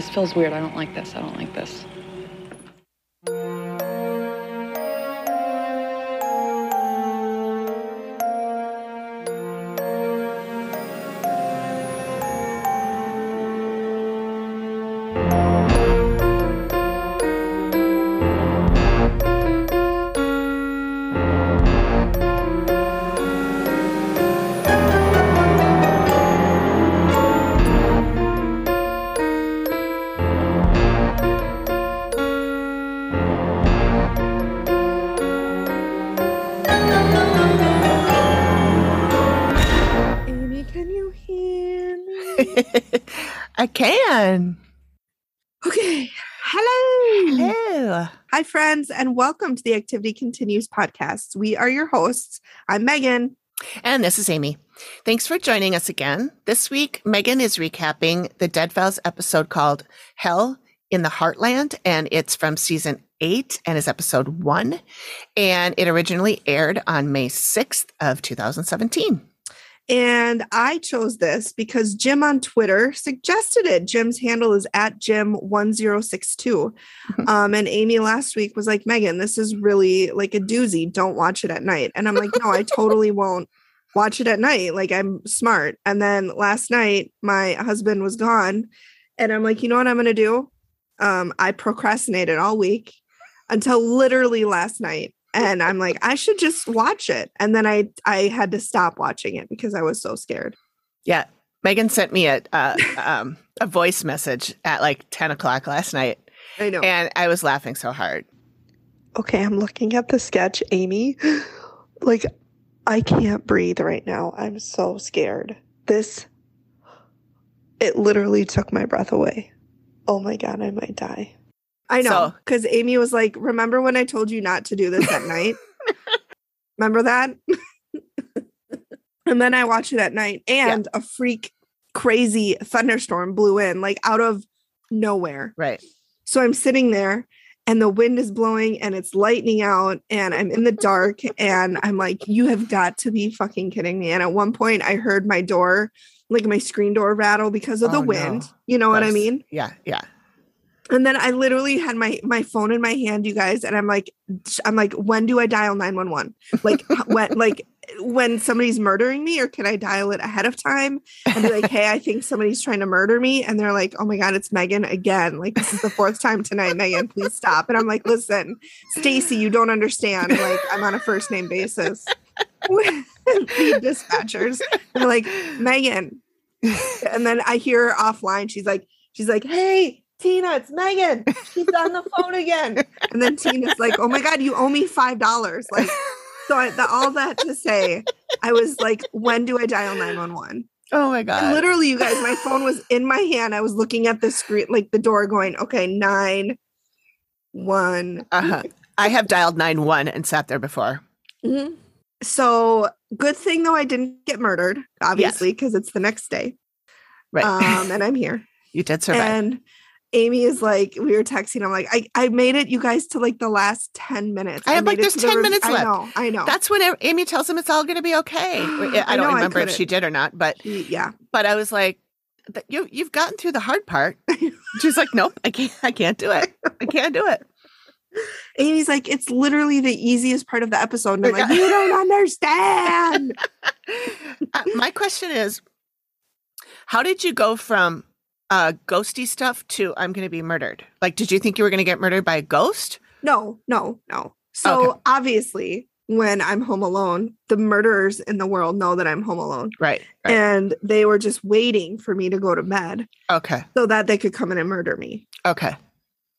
This feels weird. I don't like this. I don't like this. Can. Okay. Hello. Hello. Hi, friends, and welcome to the Activity Continues podcast. We are your hosts. I'm Megan. And this is Amy. Thanks for joining us again. This week, Megan is recapping the Dead Files episode called Hell in the Heartland, and it's from season eight and is episode one. And it originally aired on May 6th of 2017. And I chose this because Jim on Twitter suggested it. Jim's handle is at Jim1062. Um, and Amy last week was like, Megan, this is really like a doozy. Don't watch it at night. And I'm like, no, I totally won't watch it at night. Like I'm smart. And then last night, my husband was gone. And I'm like, you know what I'm going to do? Um, I procrastinated all week until literally last night and i'm like i should just watch it. And then i i had to stop watching it because i was so scared. Yeah. Megan sent me a, a, um, a voice message at like 10 o'clock last night, i know. and I was laughing so hard. okay i'm looking at the sketch amy. Like i can't breathe right now. I'm so scared. This it literally took my breath away. Oh my god i might die i know So- because amy was like remember when i told you not to do this at night remember that and then i watched it at night and a freak crazy thunderstorm blew in like out of nowhere Right. so I'm sitting there and the wind is blowing and it's lightning out and I'm in the dark and I'm like, you have got to be fucking kidding me. And at one point I heard my door, like my screen door rattle because of Oh, the no. wind. You know what I mean? Yeah. Yeah. And then I literally had my my phone in my hand, you guys, and I'm like, I'm like, when do I dial 911? Like when like when somebody's murdering me, or can I dial it ahead of time and be like, hey, I think somebody's trying to murder me? And they're like, oh my god, it's Megan again. Like this is the fourth time tonight, Megan. Please stop. And I'm like, listen, Stacy, you don't understand. Like I'm on a first name basis with the dispatchers. They're like, Megan. And then I hear her offline. She's like, she's like, hey, Tina, it's Megan. She's on the phone again. And then Tina's like, oh my God, you owe me five dollars. Like, so I, the, all that to say, I was like, when do I dial 911? Oh my And God. literally, you guys, my phone was in my hand. I was looking at the screen, like the door going, okay, nine, one. Uh-huh. I have dialed nine one and sat there before. Mhm. So good thing though, I didn't get murdered, obviously, because it's the next day. Right. Um, and I'm here. you did survive. And Amy is like, we were texting. I'm like, I, I made it, you guys, to like the last 10 minutes. I have, like, there's to the 10 rev- minutes I left. know, I know. That's when Amy tells him it's all going to be okay. I I don't know, I remember if she did or not, but yeah. but I was like, you you've gotten through the hard part. She's like, nope, I can't. I can't do it. I can't do it. Amy's like, it's literally the easiest part of the episode. And I'm like, you don't understand. Uh, my question is, how did you go from uh, ghosty stuff to I'm going to be murdered? Like, did you think you were going to get murdered by a ghost? No, no, no. So Okay. obviously, when I'm home alone, the murderers in the world know that I'm home alone. Right. right. And they were just waiting for me to go to bed okay. so that they could come in and murder me. Okay.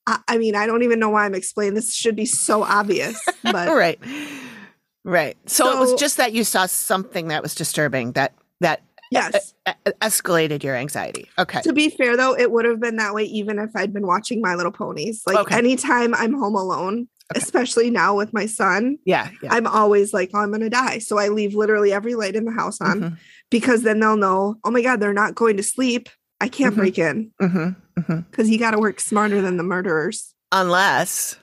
I, I mean, I don't even know why I'm explaining this. Should be so obvious, but right. Right. So, it was just that you saw something that was disturbing that that yes. e- escalated your anxiety. Okay. To be fair, though, it would have been that way even if I'd been watching My Little Ponies. Like Okay. anytime I'm home alone, Okay. especially now with my son, Yeah. Yeah. I'm always like, oh, I'm going to die. So I leave literally every light in the house on Mhm, because then they'll know, oh my God, they're not going to sleep. I can't Mhm. break in mhm, mhm. because you got to work smarter than the murderers. Unless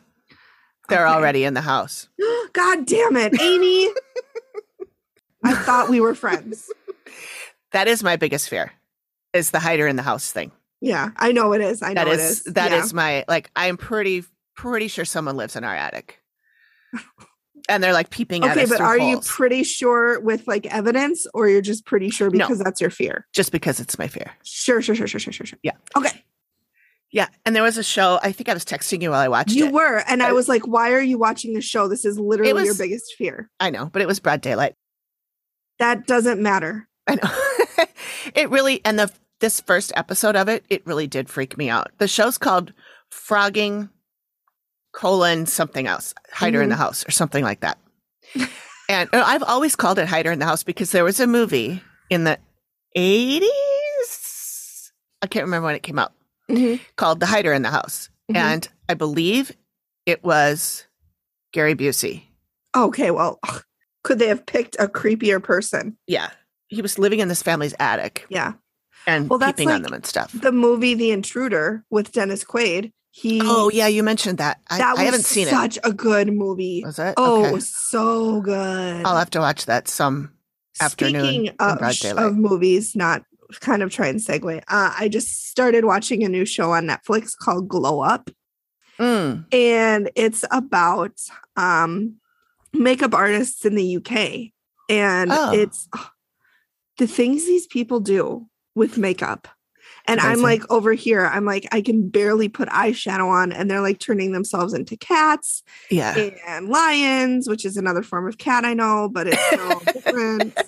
they're Okay. already in the house. God damn it, Amy. I thought we were friends. That is my biggest fear. Is the hider in the house thing. Yeah, I know it is. I know That it is is. that yeah. is my like. I'm pretty pretty sure someone lives in our attic, and they're like peeping at Okay, but are you pretty sure with like evidence, or you're just pretty sure No. because that's your fear? just because it's my fear. Sure, sure, sure, sure, sure, sure, sure. Yeah. Okay. Yeah, and there was a show. I think I was texting you while I watched it. You it. were, and I Uh, was like, "Why are you watching the show? This is literally your biggest fear." I know, but it was broad daylight. That doesn't matter. I know. it really and the this first episode of it, it really did freak me out. The show's called Phrogging colon something else, Hider in the House or something like that. and uh, I've always called it Hider in the House because there was a movie in the 80s. I can't remember when it came out Mhm. called The Hider in the House. Mhm. And I believe it was Gary Busey. Okay, well, could they have picked a creepier person? Yeah. He was living in this family's attic Yeah, and Well, peeping on them and stuff. the movie The Intruder with Dennis Quaid. He Oh yeah, you mentioned that. I, that was I haven't seen it. such a good movie. Was it? Oh, Okay. so good. I'll have to watch that some afternoon Speaking in of, of movies, not kind of try and segue. Uh, I just started watching a new show on Netflix called Glow Up, Mm, and it's about um, makeup artists in the UK, and Oh. it's ugh, the things these people do with makeup. And I'm like over here, I'm like, I can barely put eyeshadow on, and they're like turning themselves into cats yeah. and lions, which is another form of cat I know, but it's still different.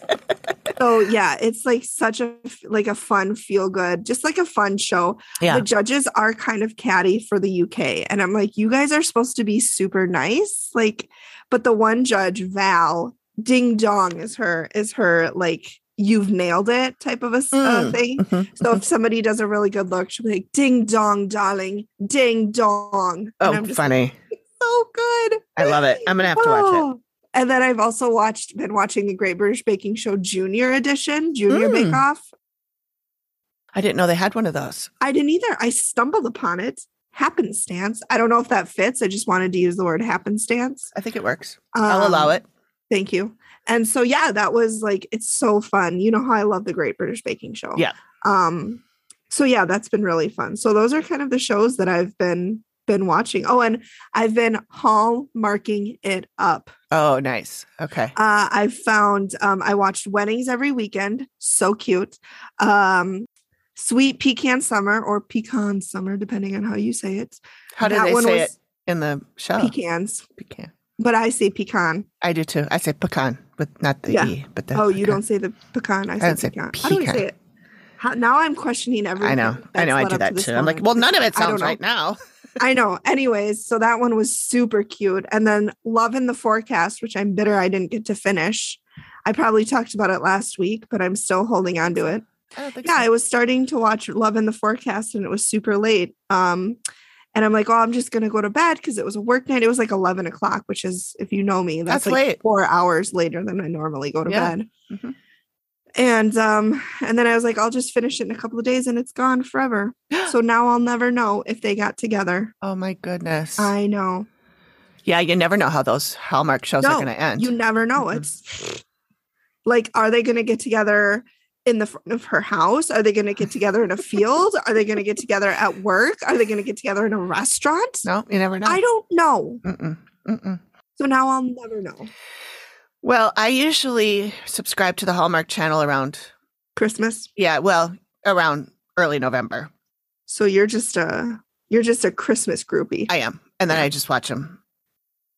So yeah, it's like such a like a fun, feel good, just like a fun show. Yeah. The judges are kind of catty for the UK, and I'm like, you guys are supposed to be super nice, like, but the one judge, Val, ding dong is her is her like you've nailed it type of a uh, Mm. thing. Mhm, So if somebody does a really good look, she'll be like, ding dong, darling, ding dong. oh, and I'm just funny. like, so good. I love it. I'm gonna have to watch it. Oh. And then I've also watched, been watching the Great British Baking Show Junior Edition, Junior Mm. Bake Off. I didn't know they had one of those. I didn't either. I stumbled upon it. Happenstance. I don't know if that fits. I just wanted to use the word happenstance. I think it works. I'll allow Um, it. Thank you. And so yeah, that was like it's so fun. You know how I love the Great British Baking Show. Yeah. Um so yeah, that's been really fun. So those are kind of the shows that I've been been watching. Oh, and I've been hallmarking it up. Oh, nice. Okay. Uh, I found um, I watched weddings every weekend. So cute. Um, Sweet Pecan Summer or Pecan Summer, depending on how you say it. How do That they one say was it in the show? Pecans, Pecan. But I say pecan. I do too. I say pecan, but not the Yeah. e. But the oh, you don't say the pecan. I say don't say pecan. How do pecan. say it? How, now I'm questioning everything. I know. I know. I do to that this too. I'm like, well, none of it sounds right now. I know. Anyways, so that one was super cute. And then Love in the Forecast, which I'm bitter I didn't get to finish. I probably talked about it last week, but I'm still holding on to it. I yeah, so. I was starting to watch Love in the Forecast and it was super late. Um, and I'm like, oh, I'm just gonna go to bed because it was a work night. It was like 11 o'clock, which is, if you know me, that's, That's like late. four hours later than I normally go to Yeah. bed. Mhm. And um, and then I was like, I'll just finish it in a couple of days and it's gone forever. so now I'll never know if they got together. oh my goodness. I know. yeah, you never know how those Hallmark shows are going to end. You never know. It's like, are they gonna get together? In the front of her house? Are they going to get together in a field? Are they going to get together at work? Are they going to get together in a restaurant? no, you never know. I don't know. Mm-mm. Mm-mm. So now I'll never know. Well, I usually subscribe to the Hallmark channel around, Christmas. yeah, well, around early November. So you're just a you're just a Christmas groupie. I am. And then I just watch them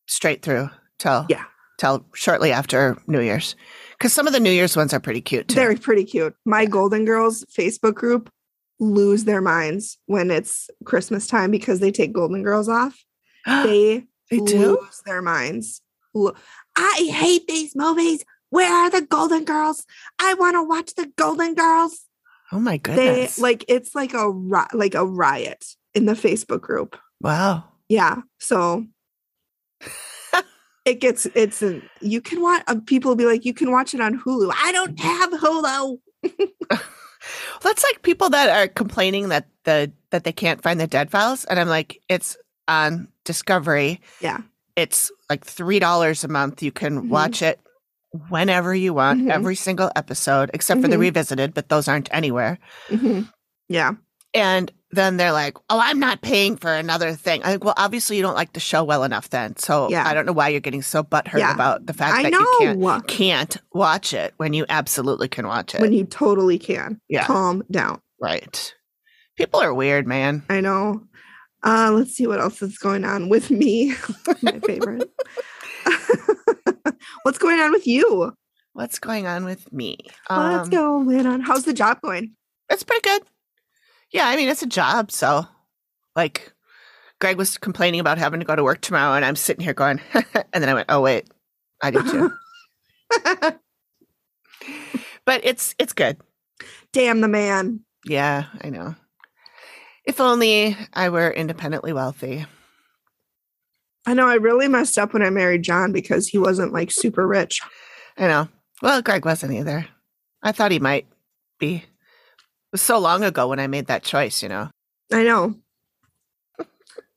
straight through till, Yeah. till shortly after New Year's. Because some of the New Year's ones are pretty cute too. They're pretty cute. My Golden Girls Facebook group lose their minds when it's Christmas time because they take Golden Girls off. They, They do? lose their minds. I hate these movies. Where are the Golden Girls? I want to watch the Golden Girls. Oh my They goodness. like it's like a ri- like a riot in the Facebook group. wow. Yeah. So it gets it's an, you can watch uh, people be like you can watch it on Hulu. I don't have Hulu. That's like people that are complaining that the that they can't find the dead files, and I'm like, it's on Discovery. Yeah. It's like three dollars a month. You can Mhm. watch it whenever you want, Mhm. every single episode, except for the Mhm. revisited, but those aren't anywhere. Mhm. Yeah. And then they're like, "Oh, I'm not paying for another thing." I think, well, obviously you don't like the show well enough, then. So Yeah. I don't know why you're getting so butthurt Yeah. about the fact I that know you can't can't watch it when you absolutely can watch it. when you totally can. Yeah. Calm down. right? People are weird, man. I know. Uh, let's see what else is going on with me. My favorite. What's going on with you? What's going on with me? What's Um, going on? How's the job going? It's pretty good. Yeah, I mean, it's a job. So, like, Greg was complaining about having to go to work tomorrow, and I'm sitting here going, and then I went, oh, wait, I do too. but it's it's good. Damn the man. Yeah, I know. If only I were independently wealthy. I know I really messed up when I married John because he wasn't like super rich. I know. Well, Greg wasn't either. I thought he might be. It was so long ago when I made that choice, you know. I know.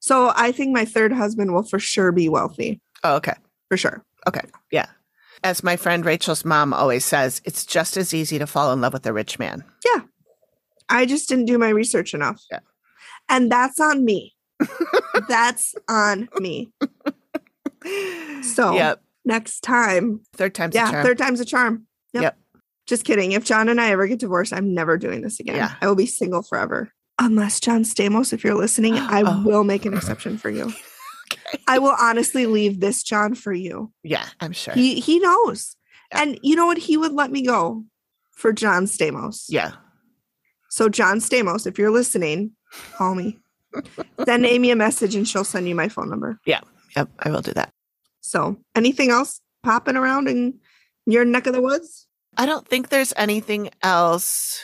So I think my third husband will for sure be wealthy. Oh, okay. For sure. Okay. Yeah. As my friend Rachel's mom always says, it's just as easy to fall in love with a rich man. Yeah. I just didn't do my research enough. Yeah. And that's on me. that's on me. So Yep. next time, Third time's a yeah, charm. third time's a charm. Yep. Yep. Just kidding. If John and I ever get divorced, I'm never doing this again. Yeah. I will be single forever. Unless John Stamos, if you're listening, I Oh. will make an exception for you. Okay. I will honestly leave this John for you. Yeah, I'm sure. He he knows. Yeah. And you know what? He would let me go for John Stamos. yeah. So John Stamos, if you're listening, call me. Send Amy a message and she'll send you my phone number. Yeah. Yep, I will do that. So anything else popping around in your neck of the woods? I don't think there's anything else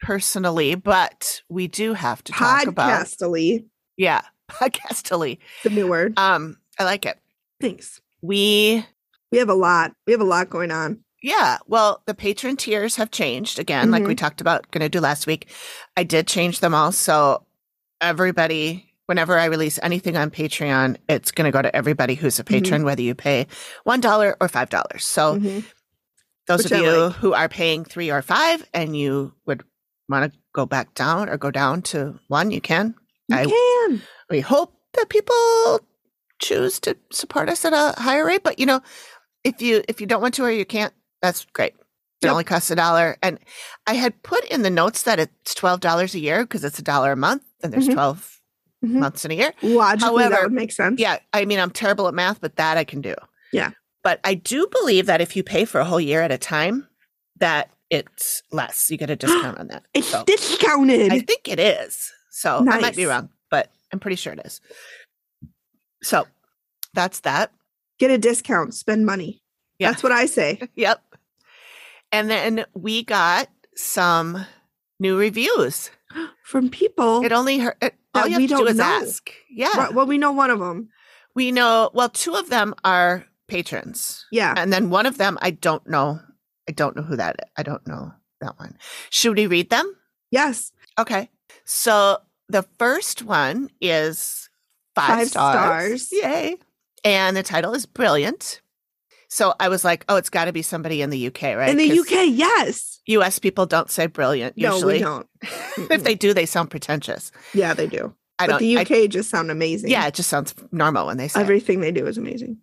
personally, but we do have to talk about Podcastily, yeah, podcastily. the new word. Um, I like it. Thanks. We We have a lot. We have a lot going on. Yeah, well, the Patreon tiers have changed again, like we talked about, going to do last week. I did change them all. So, everybody, whenever I release anything on Patreon, it's going to go to everybody who's a Mhm. patron, whether you pay $1 or $5. So, Mhm. Those Which of I you like. who are paying three or five and you would want to go back down or go down to one, you can. You I- can. We hope that people choose to support us at a higher rate. But you know, if you if you don't want to or you can't, that's great. It Yep. only costs a dollar. And I had put in the notes that it's twelve dollars a year because it's a dollar a month, and there's Mhm. 12 Mhm. months in a year. Logically, that However, would make sense. Yeah, I mean, I'm terrible at math, but that I can do. Yeah. But I do believe that if you pay for a whole year at a time, that it's less. You get a discount on that. It's So discounted. I think it is. So I might be wrong, but I'm pretty sure it is. So that's that. Get a discount. Spend money. Yeah. That's what I say. Yep. And then we got some new reviews. From people. It only hurt. It, all you have we to do is know. ask. Yeah. Well, we know one of them. We know, well, two of them are patrons. Yeah. And then one of them, I don't know. I don't know who that is. I don't know that one. Should we read them? Yes. Okay. So the first one is five, Five stars. stars. Yay. And the title is Brilliant. So I was like, oh, it's got to be somebody in the UK, right? In the UK, yes. US people don't say brilliant usually. No, we don't. if they do, they sound pretentious. Yeah, they do. I but don't. the I- UK just sound amazing. yeah, it just sounds normal when they say it. Everything they do is amazing.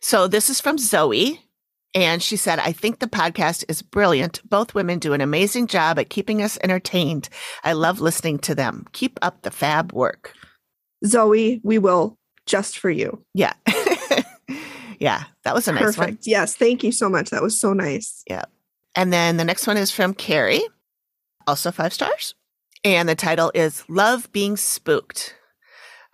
So this is from Zoe. And she said, I think the podcast is brilliant. Both women do an amazing job at keeping us entertained. I love listening to them. Keep up the fab work. Zoe, we will just for you. Yeah. yeah. That was a nice Perfect. one. Yes. Thank you so much. That was so nice. Yeah. And then the next one is from Carrie, also five stars. And the title is Love Being Spooked.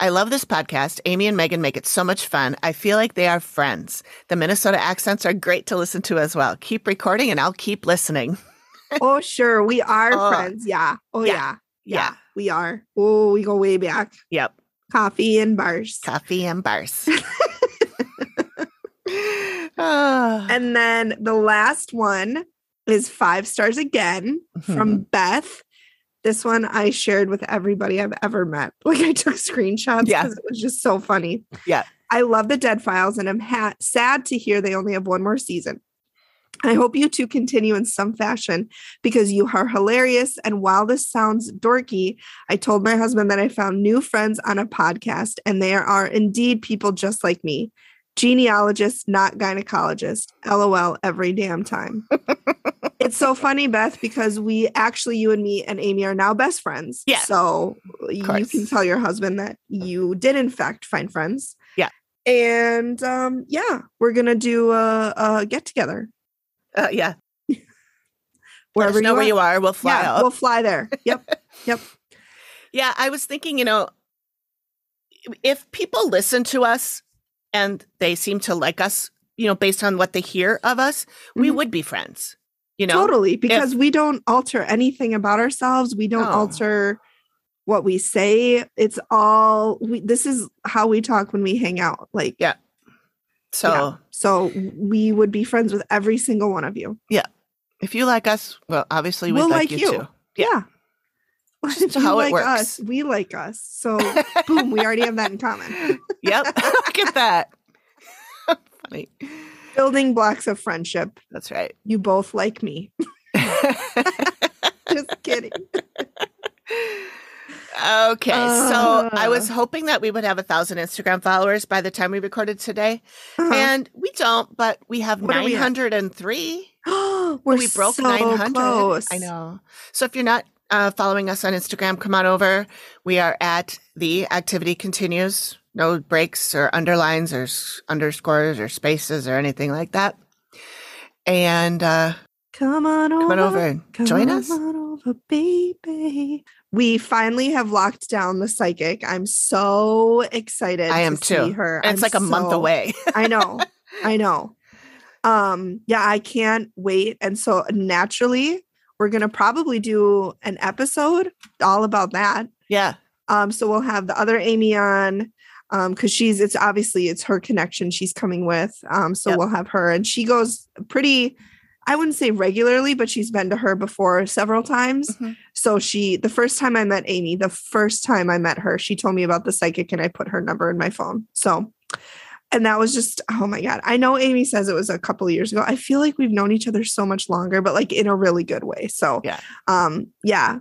I love this podcast. Amy and Megan make it so much fun. I feel like they are friends. The Minnesota accents are great to listen to as well. Keep recording and I'll keep listening. oh, sure. We are Oh. friends. Yeah. Oh, Yeah. yeah. Yeah. We are. Oh, we go way back. Yep. Coffee and bars. Coffee and bars. Ah. And then the last one is five stars again from Beth. This one I shared with everybody I've ever met. Like I took screenshots Yeah. because it was just so funny. Yeah. I love the Dead Files and I'm ha- sad to hear they only have one more season. I hope you two continue in some fashion because you are hilarious. And while this sounds dorky, I told my husband that I found new friends on a podcast, and they are indeed people just like me. Genealogist, not gynecologist. LOL every damn time. it's so funny, Beth, because we actually, you and me and Amy are now best friends. Yeah. So you can tell your husband that you did, in fact, find friends. Yeah. And um, yeah, we're going to do a, a get together Uh, yeah. Let wherever us know you where you are. We'll fly yeah, up. we'll fly there. Yep. Yep. Yeah, I was thinking, you know, if people listen to us and they seem to like us, you know, based on what they hear of us, we Mhm. would be friends. You know, totally. Because we don't alter anything about ourselves. We don't No. alter what we say. It's all we this is how we talk when we hang out. Like Yeah. so yeah. so we would be friends with every single one of you. Yeah if you like us, well, obviously we'd We'll like, like you, you. too. Yeah. Yeah. If Just how it like works. us, we like us. So boom, we already have that in common. Yep. Look at that. Funny. Building blocks of friendship. That's right. You both like me. Just kidding. okay. so I was Uh. hoping that we would have a thousand Instagram followers by the time we recorded today. Uh-huh. And we don't, but we have are we 903. We're we broke so 900. close. I know. So if you're not uh, following us on Instagram, come on over. We are at the activity continues. No breaks or underlines or underscores or spaces or anything like that. And uh, Come on over. come on over and join us. Come on over, baby. We finally have locked down the psychic. I'm so excited. I am to see too. her. It's I'm like a month away. I know. I know. Um, yeah, I can't wait. And so naturally, we're gonna probably do an episode all about that. yeah. Um, so we'll have the other Amy on um because she's it's obviously it's her connection she's coming with. Um, so Yep. we'll have her and she goes pretty I wouldn't say regularly, but she's been to her before several times. Mhm. So she the first time I met Amy, the first time I met her, she told me about the psychic and I put her number in my phone. So and that was just oh my god. I know Amy says it was a couple of years ago. I feel like we've known each other so much longer, but like in a really good way. So Yeah. um yeah.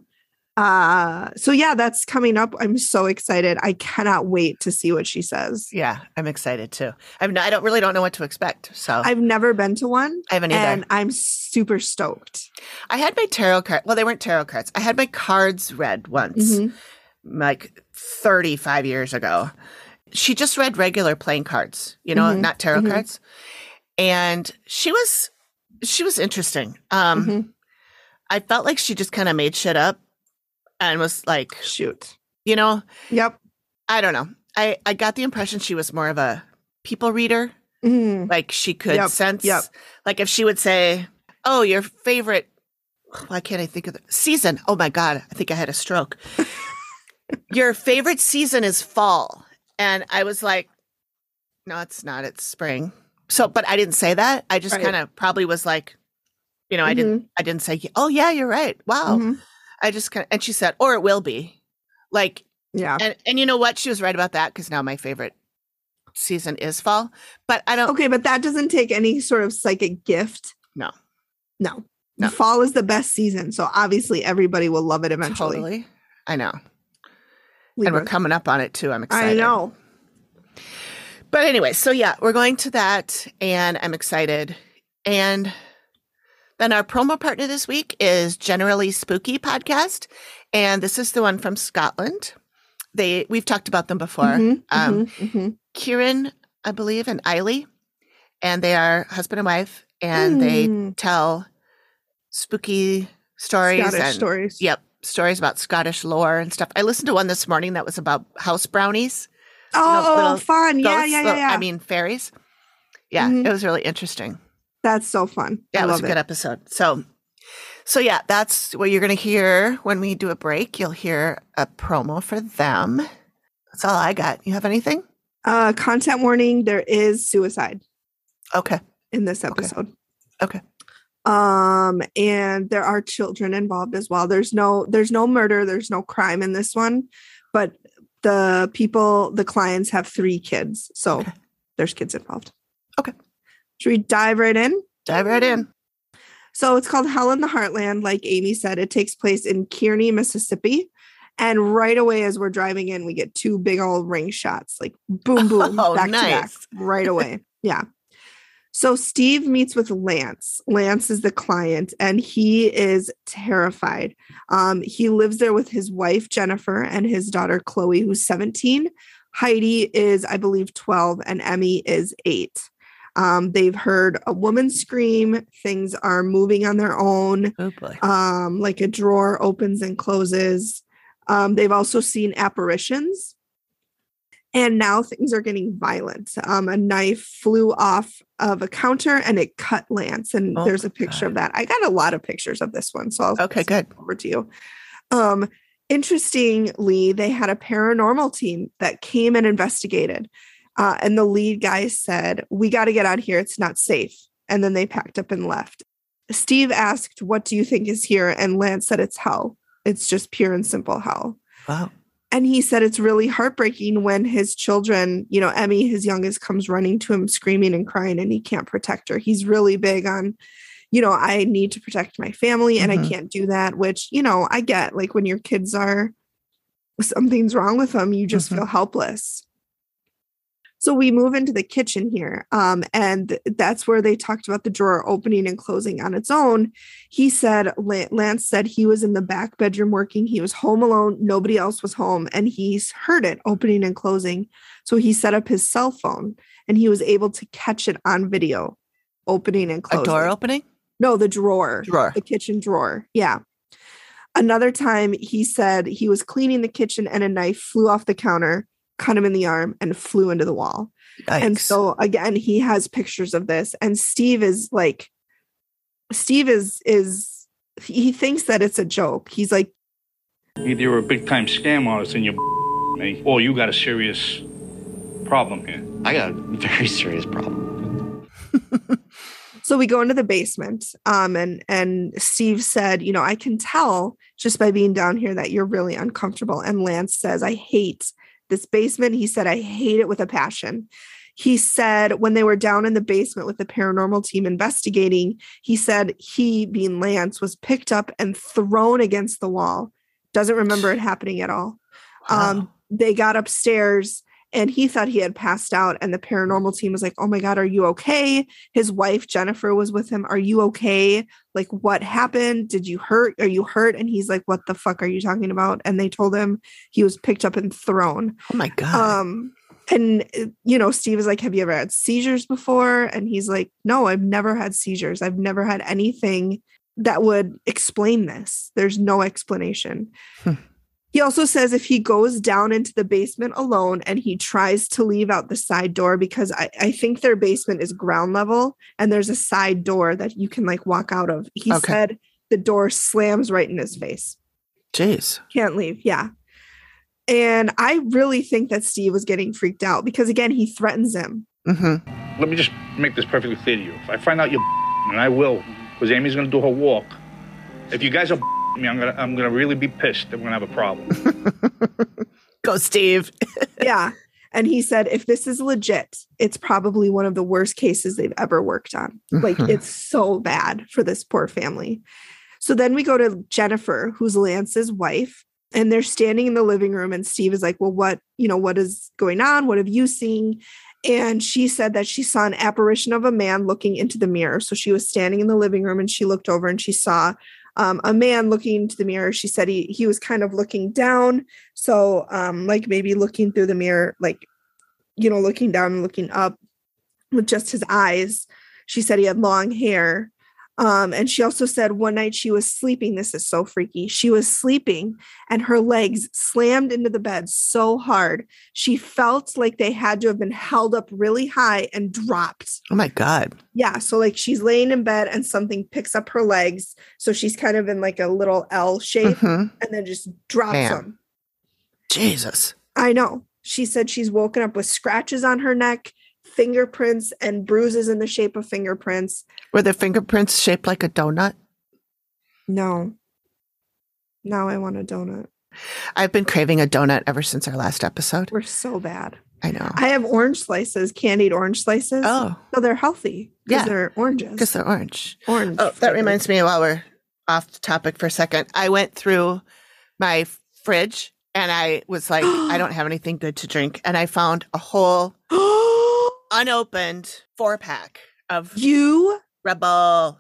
Uh so yeah, that's coming up. I'm so excited. I cannot wait to see what she says. Yeah. I'm excited too. I'm not, I don't really don't know what to expect. So I've never been to one I haven't either. and I'm super stoked. I had my tarot card. Well, they weren't tarot cards. I had my cards read once. Mhm. like 35 years ago. She just read regular playing cards, you know, Mhm, not tarot mhm. cards. And she was she was interesting. Um Mhm. I felt like she just kind of made shit up and was like, Shoot. you know, Yep. I don't know. I I got the impression she was more of a people reader. Mhm. Like she could Yep, sense yep. like if she would say, "Oh, your favorite why can't I think of the season? Oh my god, I think I had a stroke. your favorite season is fall." And I was like, "No, it's not. It's spring." So, but I didn't say that. I just Right. kind of probably was like, you know, I didn't I didn't say, "Oh yeah, you're right." Wow. Mhm. I just kind of and she said, "Or it will be." Like Yeah. and and you know what? She was right about that cuz now my favorite season is fall. But I don't Okay, but that doesn't take any sort of psychic gift. No. No. No. Fall is the best season. So obviously everybody will love it eventually. totally. I know. and we're coming up on it too. I'm excited. I know. But anyway, so yeah, we're going to that and I'm excited. And then our promo partner this week is Generally Spooky Podcast. And this is the one from Scotland. They we've talked about them before. Mhm, Um, mhm, mhm. Kieran, I believe, and Eiley. And they are husband and wife, and they Mm. tell spooky stories Scottish and stories. Yep, stories about Scottish lore and stuff. I listened to one this morning that was about house brownies. Oh, little fun. Yeah, ghosts, yeah, yeah, little- yeah. I mean, fairies. Yeah, Mhm. it was really interesting. That's so fun. It was a good episode. So, so yeah, that's what you're going to hear when we do a break. You'll hear a promo for them. That's all I got. You have anything? Uh, content warning: there is suicide Okay. in this Okay. episode. Okay. Um, and there are children involved as well. There's no, there's no murder. There's no crime in this one, but the people, the clients have three kids, so Okay. there's kids involved. Okay. Should we dive right in? Dive right in. So it's called Hell in the Heartland. Like Amy said, it takes place in Kearney, Mississippi. And right away, as we're driving in, we get two big old ring shots, like boom, boom, Oh, back to back, nice. right away. Yeah. So Steve meets with Lance. Lance is the client, and he is terrified. Um, he lives there with his wife, Jennifer, and his daughter, Chloe, who's 17. Heidi is, I believe, 12, and Emmy is eight. Um, they've heard a woman scream. Things are moving on their own. Oh boy. Um, like a drawer opens and closes. Um, they've also seen apparitions. And now things are getting violent. Um, a knife flew off of a counter and it cut Lance. And Oh there's a picture of that. I got a lot of pictures of this one. So I'll Okay, good. over to you. Um, interestingly, they had a paranormal team that came and investigated. Uh, and the lead guy said, We got to get out of here. It's not safe. And then they packed up and left. Steve asked, What do you think is here? And Lance said, It's hell. It's just pure and simple hell. Wow. And he said it's really heartbreaking when his children, you know, Emmy, his youngest, comes running to him screaming and crying and he can't protect her. He's really big on, you know, I need to protect my family and Mhm. I can't do that, which, you know, I get like when your kids are, something's wrong with them, you just Mhm. feel helpless. So we move into the kitchen here. Um, and that's where they talked about the drawer opening and closing on its own. He said, Lance said he was in the back bedroom working. He was home alone. Nobody else was home. And he's heard it opening and closing. So he set up his cell phone and he was able to catch it on video opening and closing. A door opening? No, the drawer. Drawer. The kitchen drawer. Yeah. Another time he said he was cleaning the kitchen and a knife flew off the counter, cut him in the arm, and flew into the wall. And so again, he has pictures of this. And Steve is like, Steve is is he thinks that it's a joke. He's like, Either you're a big time scam artist and you're me, or you got a serious problem here. I got a very serious problem. so we go into the basement um and and steve said you know i can tell just by being down here that you're really uncomfortable and lance says i hate this basement he said i hate it with a passion. He said when they were down in the basement with the paranormal team investigating he said he being lance was picked up and thrown against the wall. Doesn't remember it happening at all. Wow. um they got upstairs and he thought he had passed out and the paranormal team was like oh my god are you okay? His wife jennifer was with him are you okay? Like what happened? Did you hurt? Are you hurt? And he's like what the fuck are you talking about? And they told him he was picked up and thrown. Oh my God. um and you know steve is like have you ever had seizures before? And he's like no i've never had seizures. I've never had anything that would explain this. There's no explanation. Hmm. He also says if he goes down into the basement alone and he tries to leave out the side door because I, I think their basement is ground level and there's a side door that you can like walk out of he Okay. said the door slams right in his face Jeez. can't leave. Yeah. And I really think that Steve was getting freaked out because again, he threatens him. hmm Let me just make this perfectly clear to you. If I find out you're and I will, because Amy's gonna do her walk. If you guys are me, I'm gonna I'm gonna really be pissed. and We're gonna have a problem. Go, Steve. yeah. And he said, if this is legit, it's probably one of the worst cases they've ever worked on. Like, it's so bad for this poor family. So then we go to Jennifer, who's Lance's wife, and they're standing in the living room. And Steve is like, Well, what, you know, what is going on? What have you seen? And she said that she saw an apparition of a man looking into the mirror. So she was standing in the living room and she looked over and she saw um, a man looking into the mirror. She said he he was kind of looking down, so um, like maybe looking through the mirror, like you know, looking down and looking up with just his eyes. She said he had long hair. Um, and she also said one night she was sleeping. This is so freaky. She was sleeping and her legs slammed into the bed so hard. She felt like they had to have been held up really high and dropped. Oh my God. Yeah. So, like, she's laying in bed and something picks up her legs. So, she's kind of in like a little L shape hmm and then just drops them. Jesus. I know. She said she's woken up with scratches on her neck, fingerprints, and bruises in the shape of fingerprints. Were the fingerprints shaped like a donut? No. Now I want a donut. I've been craving a donut ever since our last episode. We're so bad. I know. I have orange slices, candied orange slices. oh, So they're healthy because Yeah. they're oranges. because they're orange. orange. Oh, that reminds me while we're off the topic for a second. I went through my fridge and I was like, I don't have anything good to drink. And I found a whole unopened four pack of you Rebel.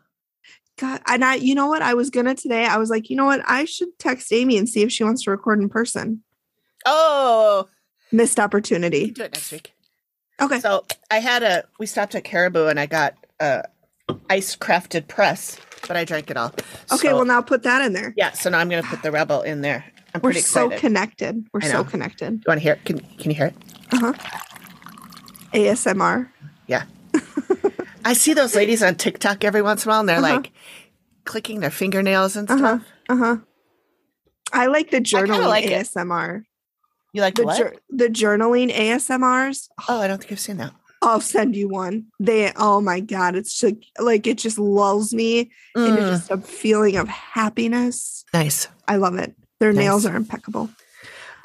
God, and I, you know what? I was gonna today. I was like, you know what? I should text Amy and see if she wants to record in person. Oh, Missed opportunity. do it next week. Okay. So I had a, we stopped at Caribou and I got a ice crafted press, but I drank it all. Okay. So- well, now put that in there. yeah. So now I'm to put the Rebel in there. I'm We're so excited. connected. We're so connected. you want to hear it? Can, can you hear it? Uh huh. ASMR. Yeah. I see those ladies on TikTok every once in a while and they're Uh-huh. like clicking their fingernails and Uh huh. stuff. Uh huh. I like the journaling like it. ASMR. You like The what? jour- the journaling ASMRs. oh, I don't think I've seen that. I'll send you one. They oh my god, it's just like it just lulls me into Mm, just a feeling of happiness. nice. I love it. Their nails are impeccable.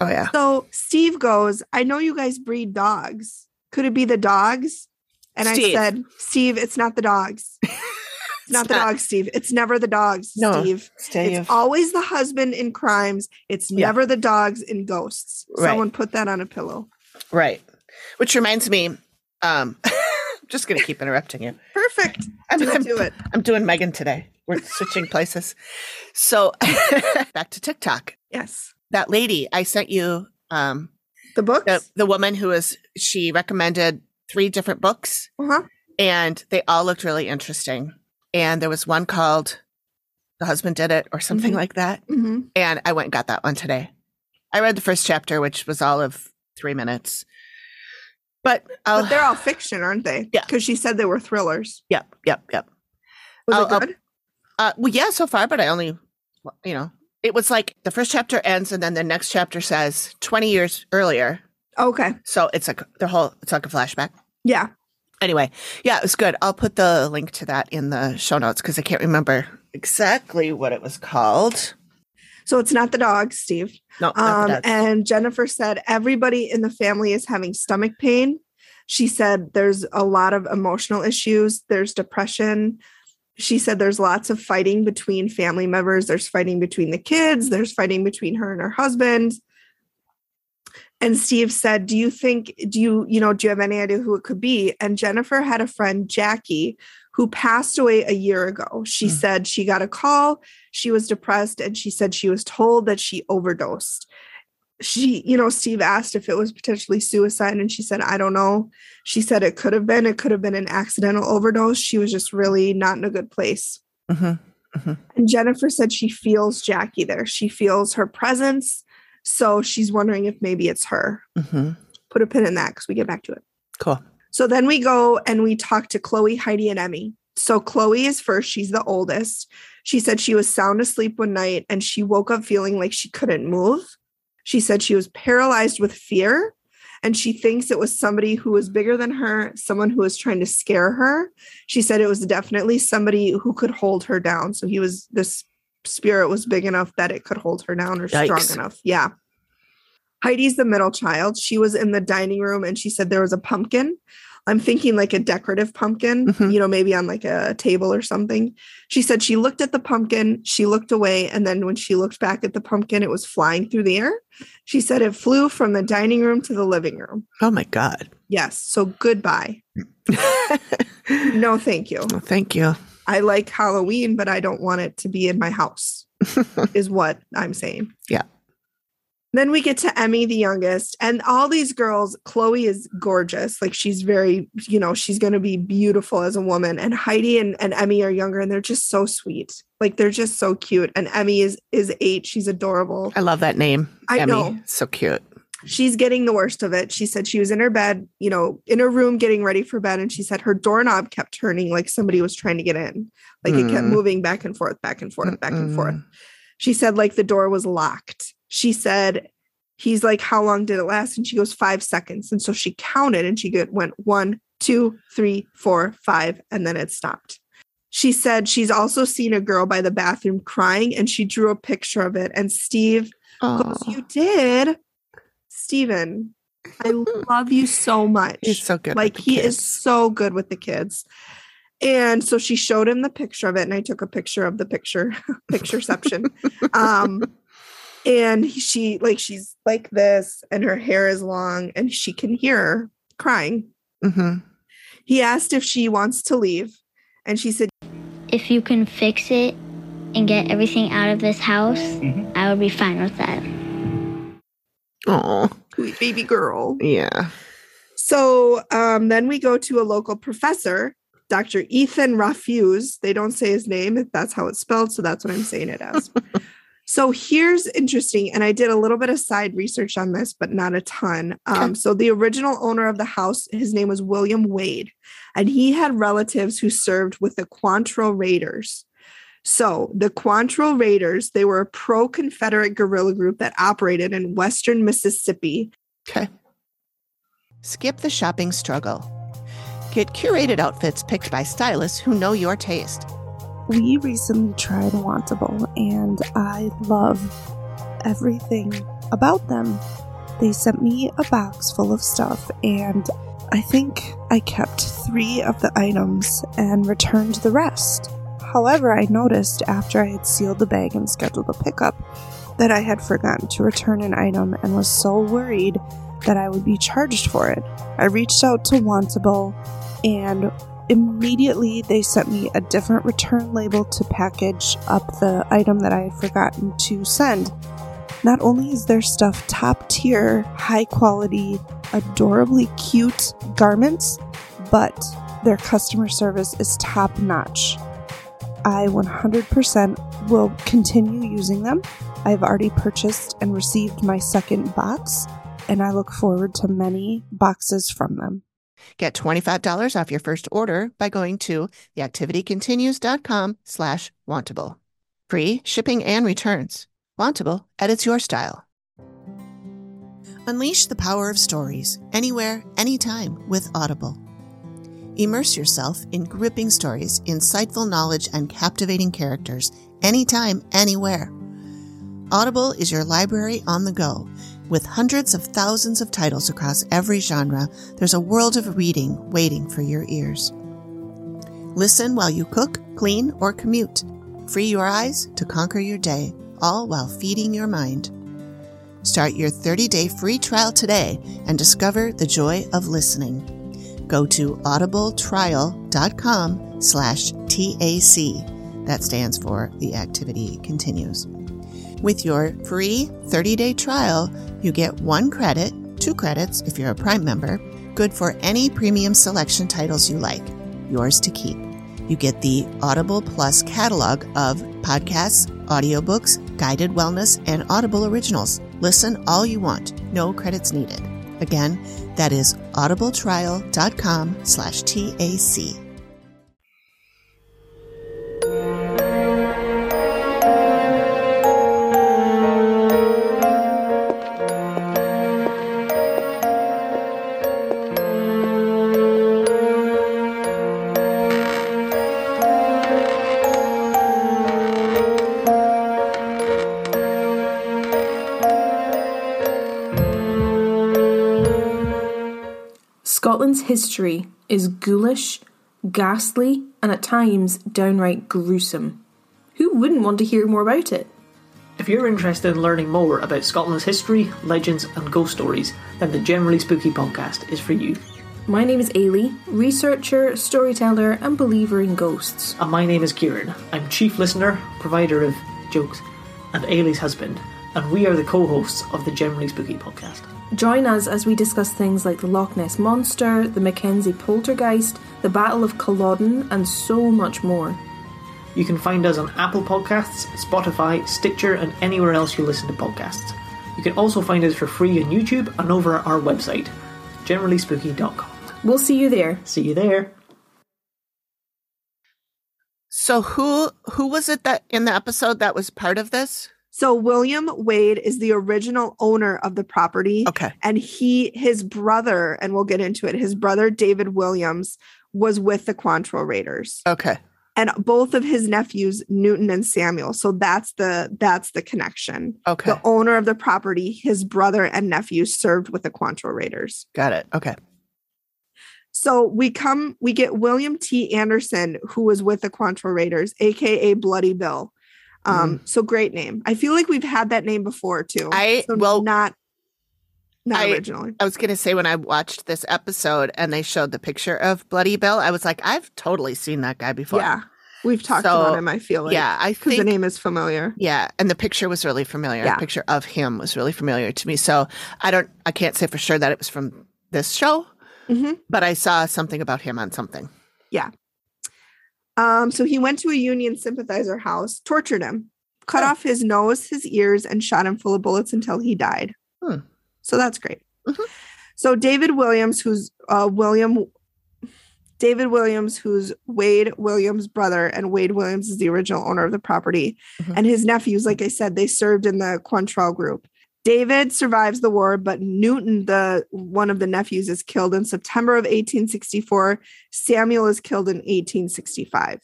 Oh, yeah. So Steve goes, I know you guys breed dogs. Could it be the dogs? And Steve. I said, Steve, it's not the dogs. It's not the dogs, Steve. It's never the dogs, No, Steve. Steve. It's always the husband in crimes. It's Yeah. never the dogs in ghosts. Right. Someone put that on a pillow. right. Which reminds me, um, I'm just going to keep interrupting you. Perfect. I'm, Do I'm, do it. I'm doing Megan today. We're switching places. So back to TikTok. Yes. That lady I sent you, um, The books? the, the woman who was, she recommended three different books uh-huh. and they all looked really interesting. And there was one called The Husband Did It or something Mhm. like that. hmm And I went and got that one today. I read the first chapter, which was all of three minutes. But, I'll, But they're all fiction, aren't they? Yeah. Because she said they were thrillers. yep, yep, yep. Was I'll- it I'll- good? Uh, well, yeah, so far, but I only, you know, it was like the first chapter ends and then the next chapter says 20 years earlier. okay. So it's like the whole, it's like a flashback. Yeah. Anyway, yeah, it was good. I'll put the link to that in the show notes because I can't remember exactly what it was called. So it's not the dog, Steve. No, Um, and Jennifer said everybody in the family is having stomach pain. She said there's a lot of emotional issues, there's depression. She said there's lots of fighting between family members, there's fighting between the kids, there's fighting between her and her husband. And Steve said, Do you think, do you, you know, do you have any idea who it could be? And Jennifer had a friend, Jackie, who passed away a year ago. She Hmm. said she got a call, she was depressed, and she said she was told that she overdosed. She, you know, Steve asked if it was potentially suicide, and she said, I don't know. She said it could have been, it could have been an accidental overdose. She was just really not in a good place. Mhm. And Jennifer said she feels Jackie there. She feels her presence. So she's wondering if maybe it's her. Mhm. Put a pin in that because we get back to it. Cool. So then we go and we talk to Chloe, Heidi, and Emmy. So Chloe is first. She's the oldest. She said she was sound asleep one night and she woke up feeling like she couldn't move. She said she was paralyzed with fear and she thinks it was somebody who was bigger than her, someone who was trying to scare her. She said it was definitely somebody who could hold her down. So he was this spirit was big enough that it could hold her down or Yikes. strong enough. Yeah. Heidi's the middle child. She was in the dining room and she said there was a pumpkin. I'm thinking like a decorative pumpkin, Mhm. you know, maybe on like a table or something. She said she looked at the pumpkin, she looked away, and then when she looked back at the pumpkin, it was flying through the air. She said it flew from the dining room to the living room. Oh my God. Yes. So goodbye. No, thank you. Well, thank you. I like Halloween, but I don't want it to be in my house, is what I'm saying. Yeah. Then we get to Emmy, the youngest, and all these girls. Chloe is gorgeous. Like she's very, you know, she's going to be beautiful as a woman. And Heidi and, and Emmy are younger and they're just so sweet. Like they're just so cute. And Emmy is is eight. She's adorable. I love that name. I Emmy. know. So cute. She's getting the worst of it. She said she was in her bed, you know, in her room getting ready for bed. And she said her doorknob kept turning like somebody was trying to get in. Like it kept Mm. moving back and forth, back and forth, back and forth. She said like the door was locked. She said he's like, How long did it last? And she goes, Five seconds. And so she counted and she went one, two, three, four, five, and then it stopped. She said she's also seen a girl by the bathroom crying and she drew a picture of it. And Steve goes, Oh, You did? Steven, I love you so much. He's so good. like he is so good with the kids. And so she showed him the picture of it, and I took a picture of the picture, pictureception. um, and she like she's like this, and her hair is long, and she can hear her crying. Mhm. He asked if she wants to leave, and she said, If you can fix it and get everything out of this house, Mhm. I would be fine with that. Oh, "Sweet baby girl." yeah. So um, then we go to a local professor, Dr. Ethan Rafuse. They don't say his name, that's how it's spelled. So that's what I'm saying it as. so here's interesting. And I did a little bit of side research on this, but not a ton. Um, Okay. So the original owner of the house, his name was William Wade, and he had relatives who served with the Quantrill Raiders. So the Quantrill Raiders, they were a pro Confederate guerrilla group that operated in Western Mississippi Okay. Skip the shopping struggle. Get curated outfits picked by stylists who know your taste. We recently tried Wantable and I love everything about them. They sent me a box full of stuff and I think I kept three of the items and returned the rest. However, I noticed after I had sealed the bag and scheduled a pickup that I had forgotten to return an item and was so worried that I would be charged for it. I reached out to Wantable and immediately they sent me a different return label to package up the item that I had forgotten to send. Not only is their stuff top tier, high quality, adorably cute garments, but their customer service is top notch. I 100% will continue using them. I've already purchased and received my second box, and I look forward to many boxes from them. Get $25 off your first order by going to theactivitycontinues.com slash wantable. Free shipping and returns. Wantable edits your style. Unleash the power of stories anywhere, anytime with Audible. Immerse yourself in gripping stories, insightful knowledge, and captivating characters anytime, anywhere. Audible is your library on the go. With hundreds of thousands of titles across every genre, there's a world of reading waiting for your ears. Listen while you cook, clean, or commute. Free your eyes to conquer your day, all while feeding your mind. Start your 30-day free trial today and discover the joy of listening. Go to audibletrial.com slash TAC. That stands for The Activity Continues. With your free 30-day trial, you get one credit, two credits if you're a Prime member, good for any premium selection titles you like, yours to keep. You get the Audible Plus catalog of podcasts, audiobooks, guided wellness, and Audible originals. Listen all you want, no credits needed. Again, that is audibletrial.com slash TAC. History is ghoulish, ghastly, and at times downright gruesome. Who wouldn't want to hear more about it? If you're interested in learning more about Scotland's history, legends, and ghost stories, then the Generally Spooky podcast is for you. My name is Ailey, researcher, storyteller, and believer in ghosts. And my name is Kieran. I'm chief listener, provider of jokes, and Ailey's husband, and we are the co hosts of the Generally Spooky podcast. Join us as we discuss things like the Loch Ness Monster, the Mackenzie Poltergeist, the Battle of Culloden, and so much more. You can find us on Apple Podcasts, Spotify, Stitcher, and anywhere else you listen to podcasts. You can also find us for free on YouTube and over at our website, generallyspooky.com. We'll see you there. See you there. So who who was it that in the episode that was part of this? So William Wade is the original owner of the property. Okay. And he his brother, and we'll get into it, his brother David Williams was with the Quantrill Raiders. Okay. and both of his nephews, Newton and Samuel. So that's the that's the connection. Okay. The owner of the property, his brother and nephew served with the Quantrill Raiders. Got it. Okay. So we come, we get William T. Anderson, who was with the Quantrill Raiders, aka Bloody Bill. Um, so great name. I feel like we've had that name before too. I- so well, not not I- originally. I was going to say when I watched this episode and they showed the picture of Bloody Bill, I was like, I've totally seen that guy before. Yeah. We've talked So, about him, I feel like. yeah, I Because the name is familiar. Yeah, and the picture was really familiar. Yeah. The picture of him was really familiar to me. So I don't, I can't say for sure that it was from this show, hmm but I saw something about him on something. Um, so he went to a Union sympathizer house, tortured him, cut Huh. off his nose, his ears, and shot him full of bullets until he died. Hmm. So that's great. Mhm. So David Williams, who's uh, William David Williams, who's Wade Williams' brother, and Wade Williams is the original owner of the property, Mhm. and his nephews, like I said, they served in the Quantrill group. David survives the war, but Newton, the one of the nephews, is killed in September of 1864. Samuel is killed in 1865.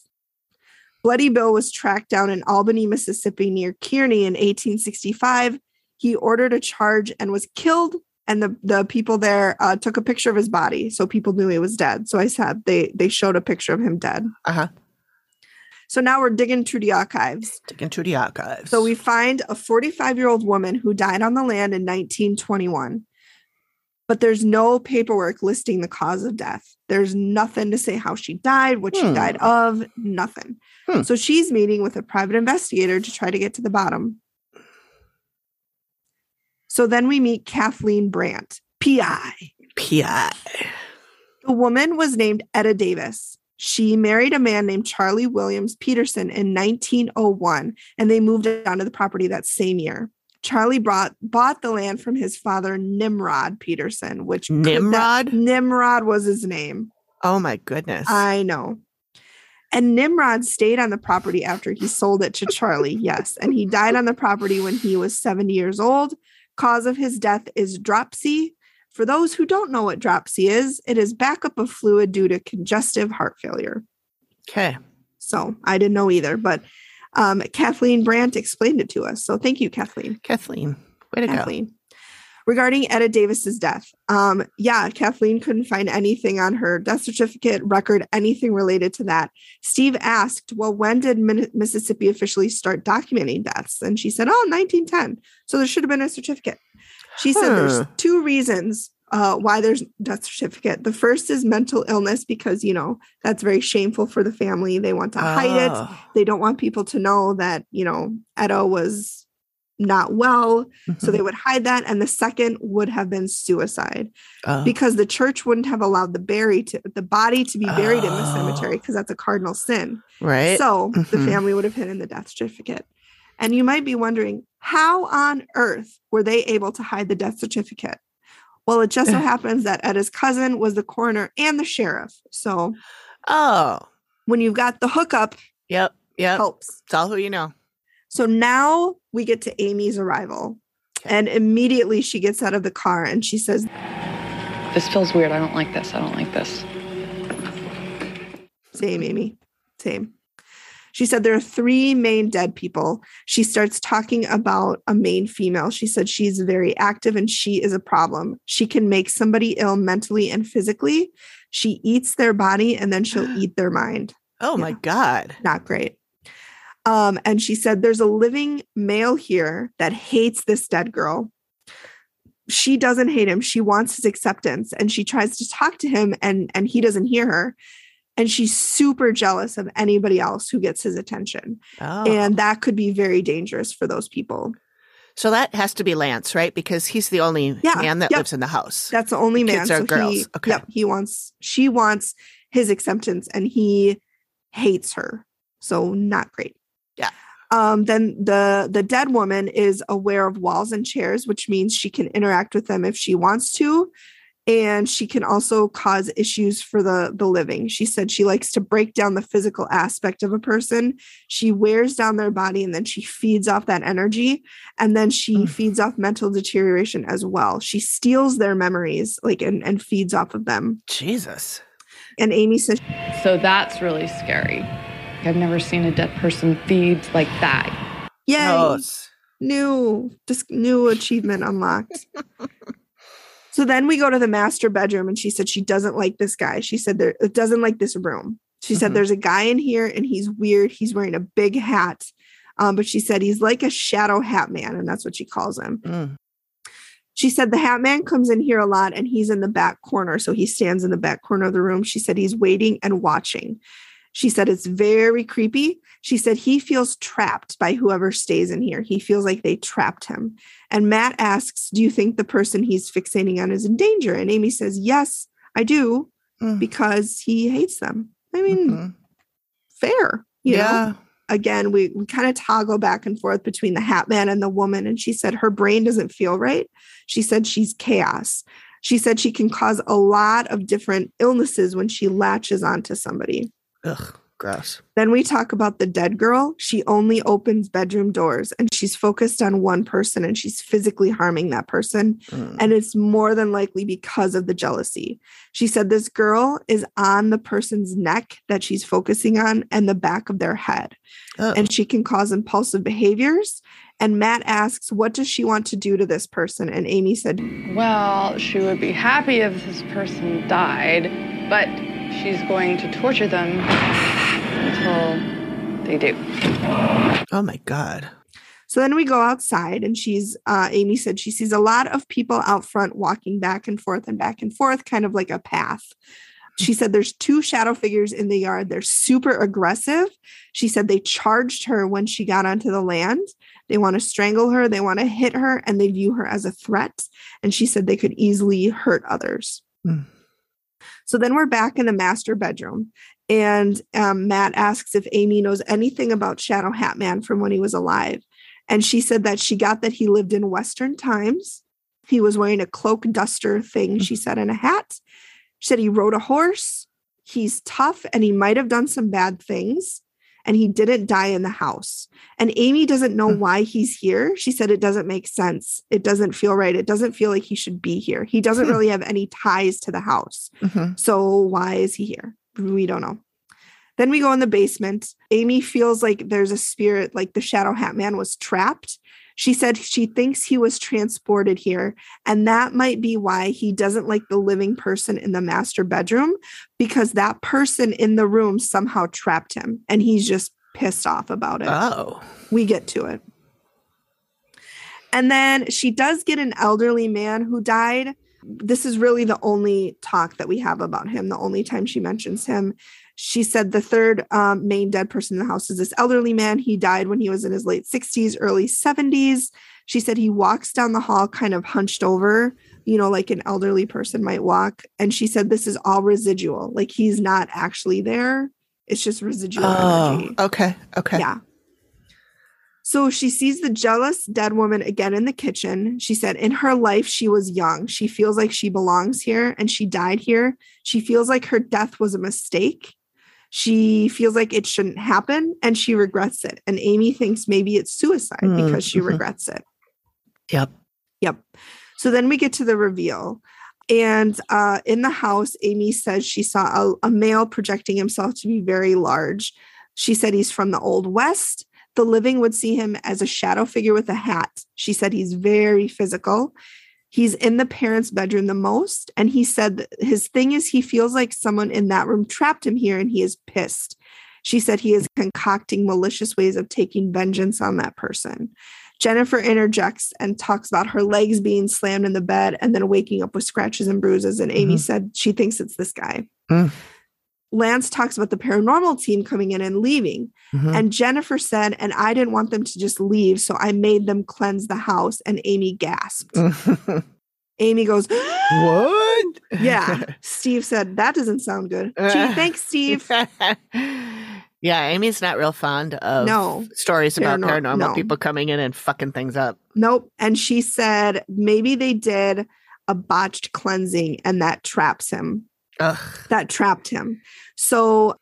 Bloody Bill was tracked down in Albany, Mississippi, near Kearney in 1865. He ordered a charge and was killed. And the, the people there uh, took a picture of his body, so people knew he was dead. So I said they they showed a picture of him dead. Uh huh. So now we're digging through the archives. Digging through the archives. So we find a 45 year old woman who died on the land in 1921, but there's no paperwork listing the cause of death. There's nothing to say how she died, what she Hmm. died of, nothing. Hmm. So she's meeting with a private investigator to try to get to the bottom. So then we meet Kathleen Brandt, PI. PI. The woman was named Etta Davis. She married a man named Charlie Williams Peterson in 1901, and they moved onto the property that same year. Charlie brought bought the land from his father Nimrod Peterson, which could not- Nimrod? Nimrod was his name. Oh my goodness. I know. And Nimrod stayed on the property after he sold it to Charlie. Yes. And he died on the property when he was 70 years old. Cause of his death is dropsy. For those who don't know what dropsy is, it is backup of fluid due to congestive heart failure. okay. So I didn't know either, but um, Kathleen Brandt explained it to us. So thank you, Kathleen. Kathleen. Way to go. Kathleen. Regarding Etta Davis's death, um, yeah, Kathleen couldn't find anything on her death certificate record, anything related to that. Steve asked, "Well, when did Mississippi officially start documenting deaths?" And she said, "Oh, 1910." So there should have been a certificate. She said there's two reasons uh, why there's death certificate. The first is mental illness because you know that's very shameful for the family. They want to hide it Oh. they don't want people to know that you know Etta was not well so Mhm. they would hide that and the second would have been suicide Oh. because the church wouldn't have allowed the bury to the body to be buried in the Oh. cemetery because that's a cardinal sin right. so the Mhm. family would have hidden the death certificate and you might be wondering how on earth were they able to hide the death certificate well it just so happens that Etta's cousin was the coroner and the sheriff so oh. when you've got the hookup Yep. Yep. helps It's all who you know. So now we get to Amy's arrival. And immediately she gets out of the car and she says, This feels weird. I don't like this. I don't like this. Same, Amy. Same. She said there are three main dead people. She starts talking about a main female. She said she's very active and she is a problem. She can make somebody ill mentally and physically. She eats their body and then she'll eat their mind. Oh my God. Not great. Um, and she said there's a living male here that hates this dead girl. She doesn't hate him. She wants his acceptance and she tries to talk to him and and he doesn't hear her. And she's super jealous of anybody else who gets his attention. Oh. And that could be very dangerous for those people. so that has to be Lance, right? Because he's the only Yeah, man that yep. lives in the house. That's the only man. Kids are so girls. He, Okay. Yep. He wants she wants his acceptance and he hates her. So not great. Yeah. Um, then the the dead woman is aware of walls and chairs, which means she can interact with them if she wants to. And she can also cause issues for the the living. She said she likes to break down the physical aspect of a person. She wears down their body and then she feeds off that energy. And then she Mm. feeds off mental deterioration as well. She steals their memories, like and, and feeds off of them. Jesus. And Amy says So that's really scary. I've never seen a dead person feed like that. Yay! Gross. New, this new achievement unlocked. so then we go to the master bedroom, and she said she doesn't like this guy. She said there it doesn't like this room. She said Mhm. there's a guy in here, and he's weird. He's wearing a big hat, um, but she said he's like a shadow hat man, and that's what she calls him. Mm. She said the hat man comes in here a lot and he's in the back corner. So he stands in the back corner of the room. She said he's waiting and watching. She said it's very creepy. She said he feels trapped by whoever stays in here. He feels like they trapped him. And Matt asks, Do you think the person he's fixating on is in danger? And Amy says, Yes, I do, Mm. because he hates them. I mean, Mhm. fair. You know? yeah. again, we, we kind of toggle back and forth between the hat man and the woman. And she said her brain doesn't feel right. She said she's chaos. She said she can cause a lot of different illnesses when she latches onto somebody. Ugh. Gross. Then we talk about the dead girl. She only opens bedroom doors and she's focused on one person and she's physically harming that person. Mm. And it's more than likely because of the jealousy. She said this girl is on the person's neck that she's focusing on and the back of their head Ugh. and she can cause impulsive behaviors. And Matt asks, What does she want to do to this person? And Amy said, Well, she would be happy if this person died, but she's going to torture them until they do. oh my god. So then we go outside, and she's, uh, Amy said she sees a lot of people out front walking back and forth and back and forth, kind of like a path. She said there's two shadow figures in the yard. They're super aggressive. She said they charged her when she got onto the land. They want to strangle her, they want to hit her, and they view her as a threat. And she said they could easily hurt others. Mm. So then we're back in the master bedroom. And um, Matt asks if Amy knows anything about Shadow Hat Man from when he was alive. And she said that she got that he lived in Western times. He was wearing a cloak duster thing, she said, and a hat. She said he rode a horse. He's tough and he might have done some bad things. And he didn't die in the house. And Amy doesn't know Hmm. why he's here. She said it doesn't make sense. It doesn't feel right. It doesn't feel like he should be here. He doesn't Hmm. really have any ties to the house. Mhm. So why is he here? We don't know. Then we go in the basement. Amy feels like there's a spirit, like the Shadow Hat Man was trapped. She said she thinks he was transported here, and that might be why he doesn't like the living person in the master bedroom because that person in the room somehow trapped him, and he's just pissed off about it Oh. we get to it. And then she does get an elderly man who died. This is really the only talk that we have about him, the only time she mentions him. She said the third um, main dead person in the house is this elderly man. He died when he was in his late 60s, early 70s. She said he walks down the hall kind of hunched over, you know, like an elderly person might walk. And she said this is all residual, like he's not actually there. It's just residual Oh. energy. Okay. Okay. Yeah. So she sees the jealous dead woman again in the kitchen. She said, In her life, she was young. She feels like she belongs here and she died here. She feels like her death was a mistake. She feels like it shouldn't happen and she regrets it. And Amy thinks maybe it's suicide Mm, because she mhm. regrets it. Yep. Yep. So then we get to the reveal. And uh, in the house, Amy says she saw a, a male projecting himself to be very large. She said he's from the Old West. The living would see him as a shadow figure with a hat. She said he's very physical. He's in the parents' bedroom the most. And he said that his thing is he feels like someone in that room trapped him here and he is pissed. She said he is concocting malicious ways of taking vengeance on that person. Jennifer interjects and talks about her legs being slammed in the bed and then waking up with scratches and bruises. And Amy Mhm. said she thinks it's this guy. Mm. Lance talks about the paranormal team coming in and leaving. Mhm. And Jennifer said, and I didn't want them to just leave. So I made them cleanse the house. And Amy gasped. Amy goes, what? Yeah. Steve said, that doesn't sound good. Gee, thanks, Steve. yeah, Amy's not real fond of No. stories about Paranor- paranormal no. people coming in and fucking things up. Nope. And she said, maybe they did a botched cleansing and that traps him. Ugh. That trapped him. So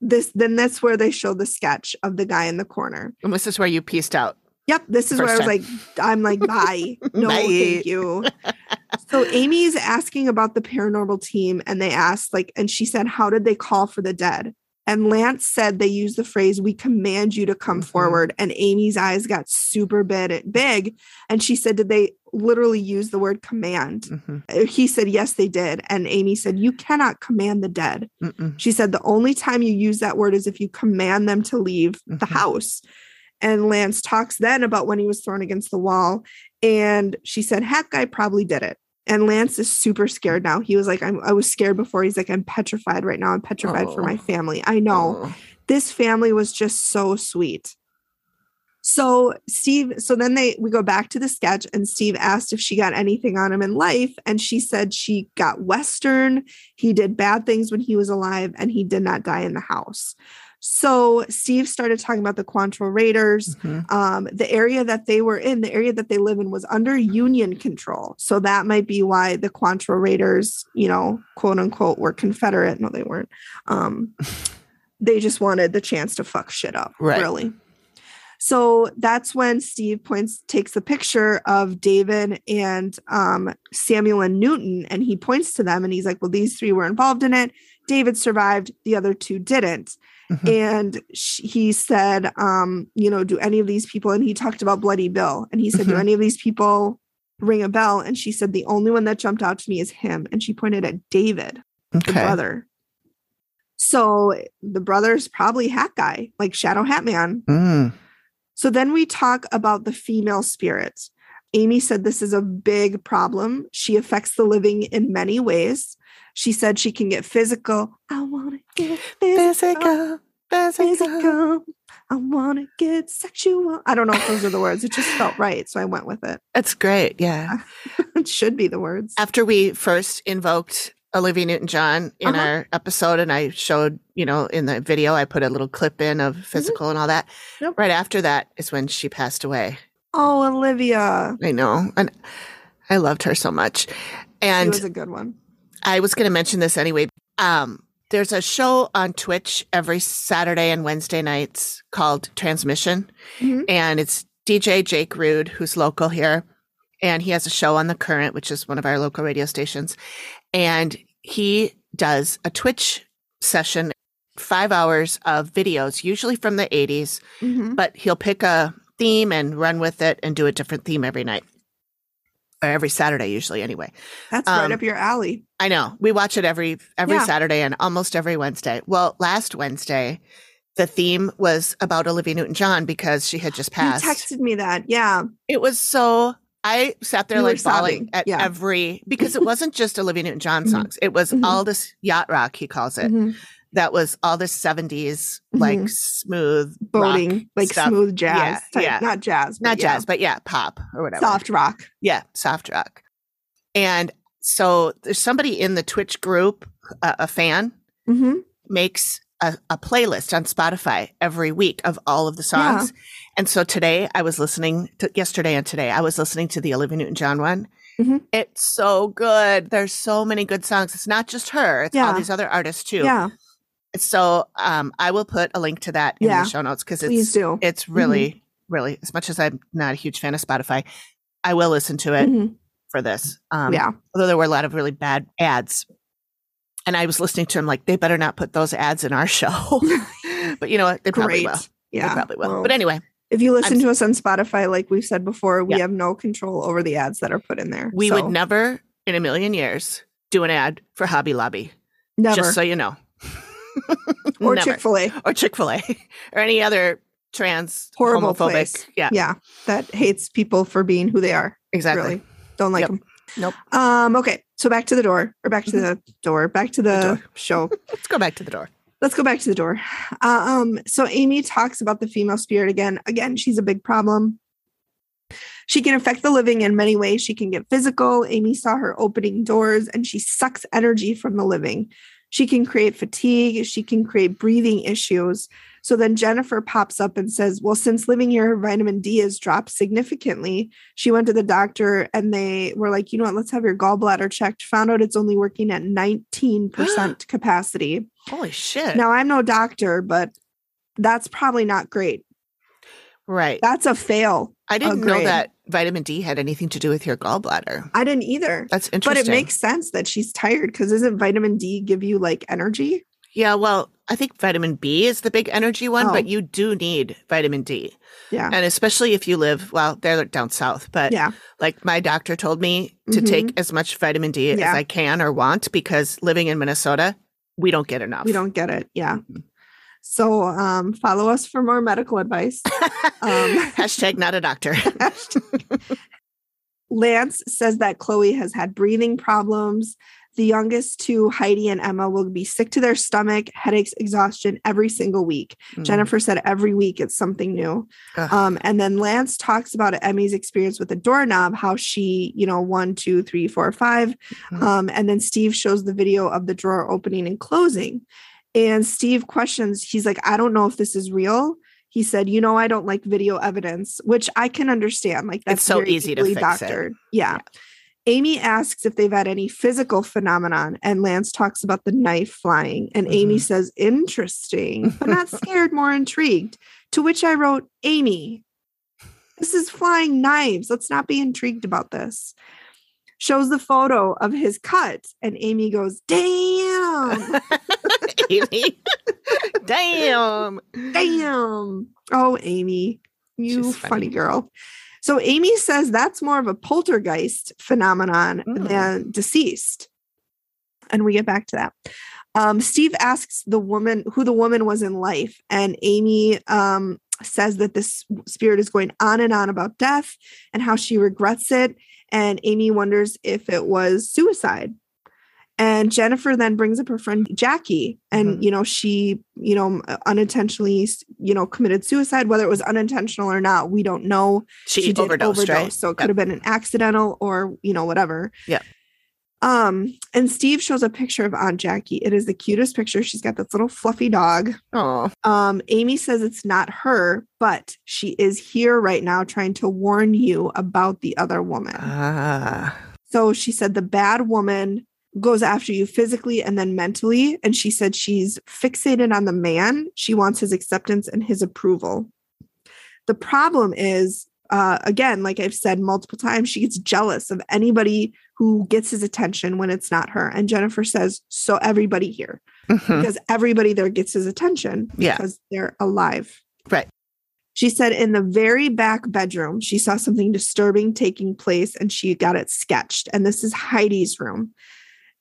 this then that's where they show the sketch of the guy in the corner. And this is where you pieced out. Yep, this is where I was time. like, I'm like, bye. No, Bye. thank you. so Amy's asking about the paranormal team, and they asked, like, and she said, How did they call for the dead? And Lance said they used the phrase, we command you to come Mhm. forward. And Amy's eyes got super big, big. And she said, did they literally use the word command? Mhm. Uh, He said, yes, they did. And Amy said, you cannot command the dead. Mm-mm. She said, the only time you use that word is if you command them to leave the Mhm. house. And Lance talks then about when he was thrown against the wall. And she said, Hack guy probably did it. And Lance is super scared now. He was like, I'm, I was scared before. He's like, I'm petrified right now. I'm petrified for my family. I know this family was just so sweet. So Steve, so then they we go back to the sketch and Steve asked if she got anything on him in life and she said she got western, he did bad things when he was alive and he did not die in the house. So Steve started talking about the Quantrill Raiders. Mhm. Um, the area that they were in, the area that they live in was under Union control. So that might be why the Quantrill Raiders, you know, quote unquote, were Confederate. No, they weren't. Um, they just wanted the chance to fuck shit up, Right. really. So that's when Steve points, takes the picture of David and um, Samuel and Newton, and he points to them and he's like, Well, these three were involved in it. David survived, the other two didn't. Mhm. And sh- he said, um, You know, do any of these people, and he talked about Bloody Bill, and he said, Do Mhm. any of these people ring a bell? And she said, The only one that jumped out to me is him. And she pointed at David the brother. So the brother's probably Hat Guy, like Shadow Hat Man. Mm. So then we talk about the female spirit. Amy said this is a big problem. She affects the living in many ways. She said she can get physical. I want to get physical. Physical. Physical. I want to get sexual. I don't know if those are the words. It just felt right. So I went with it. That's great. Yeah. It should be the words. After we first invoked Olivia Newton John in Uh-huh. our episode, and I showed, you know, in the video, I put a little clip in of physical and all that. Mm-hmm. Right after that is when she passed away. Oh, Olivia. I know. And I loved her so much. She And was a good one. I was going to mention this anyway. Um, there's a show on Twitch every Saturday and Wednesday nights called Transmission, Mhm. and it's DJ Jake Rudh, who's local here, and he has a show on the Current, which is one of our local radio stations, and he does a Twitch session, five hours of videos, usually from the 80s, Mhm. but he'll pick a theme and run with it and do a different theme every night. Every Saturday, usually, anyway. That's right Um, up your alley. I know. We watch it every every Yeah. Saturday and almost every Wednesday. Well, last Wednesday, the theme was about Olivia Newton John because she had just passed. You texted me that. Yeah. it was so I sat there You like bawling sobbing. at Yeah. every because it wasn't just Olivia Newton John Mhm. songs. It was Mhm. all this yacht rock, he calls it. Mhm. That was all the 70s, like Mhm. smooth Boating, like stuff. smooth jazz. Yeah, type. yeah. Not jazz. Not yeah. jazz, but yeah, pop or whatever. Soft rock. Yeah, soft rock. And so there's somebody in the Twitch group, a, a fan, hmm makes a, a playlist on Spotify every week of all of the songs. And so today I was listening to yesterday and today I was listening to the Olivia Newton John one. Mhm. It's so good. There's so many good songs. It's not just her, it's all these other artists too. Yeah. So um, I will put a link to that in Yeah. the show notes because it's do. Mm-hmm. it's really, really, as much as I'm not a huge fan of Spotify, I will listen to it Mhm. for this. Um, yeah. although there were a lot of really bad ads. And I was listening to them like, they better not put those ads in our show. but you know what? They probably Great. will. Yeah. They probably will. Well, but anyway, if you listen I'm- to us on Spotify, like we've said before, we Yeah. have no control over the ads that are put in there. we So, would never in a million years do an ad for Hobby Lobby. never Just so you know. Or Chick Fil A. Or Chick fil A or any other trans Horrible homophobic. place. Yeah, Yeah, that hates people for being who they are. exactly. Really, don't like Yep. them. Nope. Um. Okay. So back to the door, or back to the door, back to the, door. show. Let's go back to the door. Let's go back to the door. Uh, um. So Amy talks about the female spirit again. Again, she's a big problem. She can affect the living in many ways. She can get physical. Amy saw her opening doors and she sucks energy from the living. She can create fatigue. She can create breathing issues. So then Jennifer pops up and says, Well, since living here, her vitamin D has dropped significantly. She went to the doctor and they were like, You know what? Let's have your gallbladder checked. Found out it's only working at 19% capacity. Holy shit. Now, I'm no doctor, but that's probably not great. right. That's a fail. I didn't know that vitamin D had anything to do with your gallbladder. I didn't either. That's interesting. But it makes sense that she's tired because doesn't vitamin D give you like energy? Yeah, well, I think vitamin B is the big energy one, Oh. but you do need vitamin D. Yeah. And especially if you live, well, they're down south, but Yeah. like my doctor told me to Mhm. take as much vitamin D Yeah. as I can or want because living in Minnesota, we don't get enough. We don't get it. Yeah. So um, follow us for more medical advice. Um, Hashtag not a doctor. Lance says that Chloe has had breathing problems. The youngest two, Heidi and Emma, will be sick to their stomach, headaches, exhaustion every single week. Mm. Jennifer said every week it's something new. Um, and then Lance talks about Emmy's experience with the doorknob, how she, you know, one, two, three, four, five. Mhm. Um, and then Steve shows the video of the drawer opening and closing. And Steve questions, he's like, I don't know if this is real. He said, you know, I don't like video evidence, which I can understand. Like that's It's so easy to fix it. doctored. Yeah. Amy asks if they've had any physical phenomenon, and Lance talks about the knife flying. And Amy Mhm. says, interesting, but not scared, more intrigued. To which I wrote, Amy, this is flying knives. Let's not be intrigued about this. Shows the photo of his cut, and Amy goes, Damn, Amy. Damn. damn. Oh, Amy, you funny. funny. girl. So Amy says that's more of a poltergeist phenomenon Mm. than deceased. And we get back to that. Um, Steve asks the woman who the woman was in life, and Amy um, says that this spirit is going on and on about death and how she regrets it. And Amy wonders if it was suicide. And Jennifer then brings up her friend Jackie, and Mhm. you know she, you know, unintentionally, you know, committed suicide. Whether it was unintentional or not, we don't know She, did overdosed, right? So it could have been an accidental or, you know, whatever. Yeah. Um, and Steve shows a picture of Aunt Jackie. It is the cutest picture. She's got this little fluffy dog. Oh, Um, Amy says it's not her, but she is here right now trying to warn you about the other woman. ah, So she said the bad woman goes after you physically and then mentally. And she said she's fixated on the man. She wants his acceptance and his approval. The problem is, uh, again, like I've said multiple times, she gets jealous of anybody who gets his attention when it's not her. And Jennifer says, So everybody here, Mhm. because everybody there gets his attention Yeah. because they're alive. Right. She said in the very back bedroom, she saw something disturbing taking place and she got it sketched. And this is Heidi's room.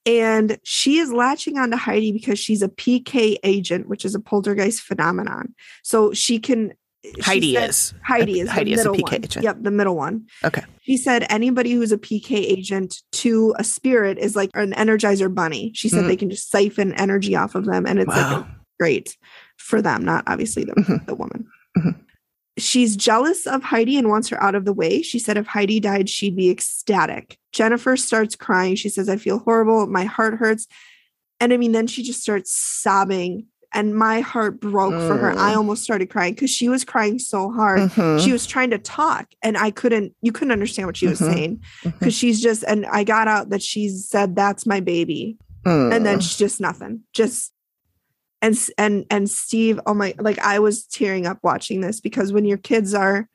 And she is latching onto Heidi because she's a PK agent, which is a poltergeist phenomenon. So she can. Heidi said- is. Heidi is Heidi the is a PK one. agent. Yep, the middle one. Okay. She said anybody who's a PK agent to a spirit is like an energizer bunny. She said Mm. they can just siphon energy off of them, and it's like great for them, not obviously the, Mhm. the woman. Mhm. She's jealous of Heidi and wants her out of the way. She said if Heidi died, she'd be ecstatic. Jennifer starts crying. She says, I feel horrible. My heart hurts. And I mean, then she just starts sobbing. And my heart broke for her. Mm. I almost started crying because she was crying so hard. Mhm. She was trying to talk, and I couldn't, you couldn't understand what she was Mhm. saying because she's just, and I got out that she said, That's my baby and then Mm. sh- just nothing just and and and steve oh my like i was tearing up watching this because when your kids are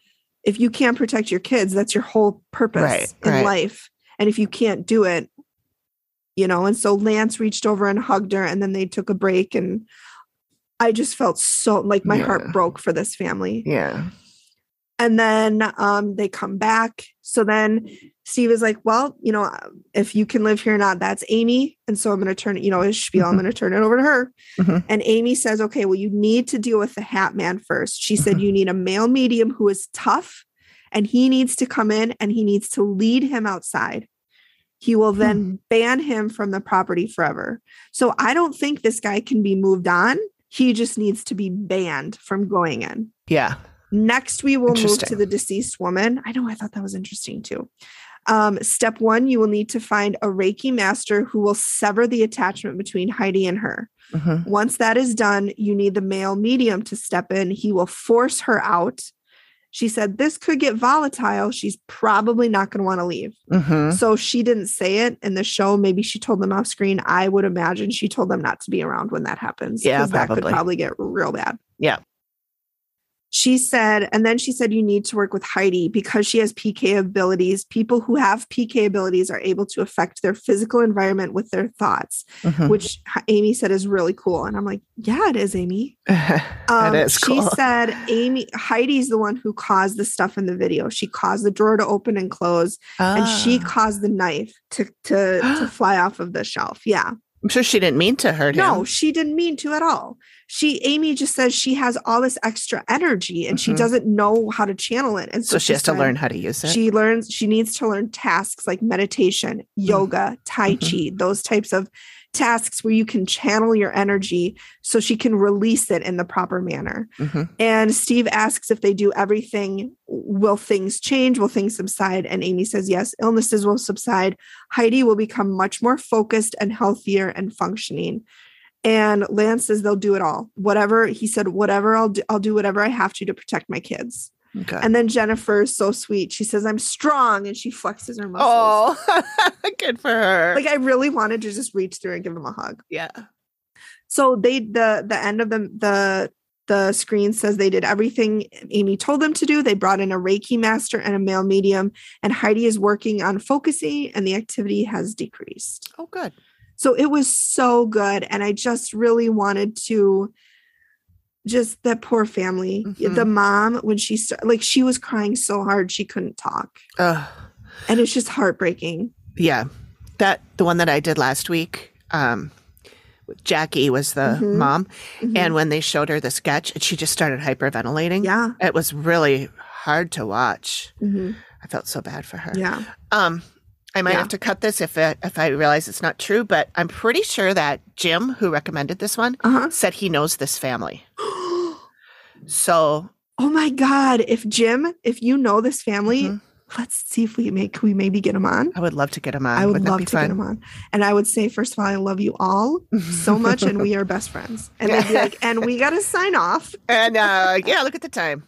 if you can't protect your kids that's your whole purpose Right, in right. life and if you can't do it you know and so lance reached over and hugged her and then they took a break and i just felt so like my Yeah. heart broke for this family yeah. and then um, they come back. So then Steve is like, well, you know, if you can live here or not, that's Amy. And so I'm going to turn it, you know, his spiel, I'm Mhm. going to turn it over to her. Mhm. And Amy says, okay, well, you need to deal with the Hat Man first. She said, Mhm. you need a male medium who is tough and he needs to come in and he needs to lead him outside. He will then ban him from the property forever. So I don't think this guy can be moved on. He just needs to be banned from going in. Yeah. Next, we will move to the deceased woman. I know, I thought that was interesting too. Um, step one, you will need to find a Reiki master who will sever the attachment between Heidi and her. Mhm. Once that is done, you need the male medium to step in. He will force her out. She said, This could get volatile. She's probably not going to want to leave. Mhm. So she didn't say it in the show. Maybe she told them off screen. I would imagine she told them not to be around when that happens. Yeah, 'cause that could probably get real bad. Yeah. She said, and then she said, you need to work with Heidi because she has PK abilities. People who have PK abilities are able to affect their physical environment with their thoughts, Mhm. which Amy said is really cool. And I'm like, yeah, it is, Amy. Um, is cool. She said Amy Heidi's the one who caused the stuff in the video. She caused the drawer to open and close, and she Ah. caused the knife to to to fly off of the shelf. Yeah. I'm sure she didn't mean to hurt him. No, she didn't mean to at all. She Amy just says she has all this extra energy and she Mhm. doesn't know how to channel it. And so she has to learn how to use it. She learns she needs to learn tasks like meditation, yoga, tai Mhm. chi, those types of tasks where you can channel your energy so she can release it in the proper manner. Mhm. And Steve asks if they do everything, will things change? Will things subside? And Amy says, yes, illnesses will subside. Heidi will become much more focused and healthier and functioning. And Lance says they'll do it all. Whatever he said, whatever I'll do, I'll do whatever I have to to protect my kids. Okay. And then Jennifer is so sweet. She says, I'm strong. And she flexes her muscles. oh, good for her. Like I really wanted to just reach through and give him a hug. yeah. So they the the end of the the the screen says they did everything Amy told them to do. They brought in a Reiki master and a male medium, and Heidi is working on focusing, and the activity has decreased. Oh, good. So it was so good. And I just really wanted to just that poor family. Mhm. The mom, when she started, like she was crying so hard she couldn't talk. Uh, And it's just heartbreaking. yeah. That the one that I did last week. Um, Jackie was the Mhm. mom, Mhm. and when they showed her the sketch, and she just started hyperventilating. yeah. It was really hard to watch. Mhm. I felt so bad for her. Yeah. Um, I might Yeah. have to cut this if it, if I realize it's not true, but I'm pretty sure that Jim, who recommended this one, Uh-huh. said he knows this family. So Oh my God. If Jim, if you know this family, Mhm. let's see if we make, we maybe get him on? I would love to get him on. I would Wouldn't love to get him on. And I would say, first of all, I love you all so much and we are best friends. And they'd be like, and we got to sign off. and uh, yeah, look at the time,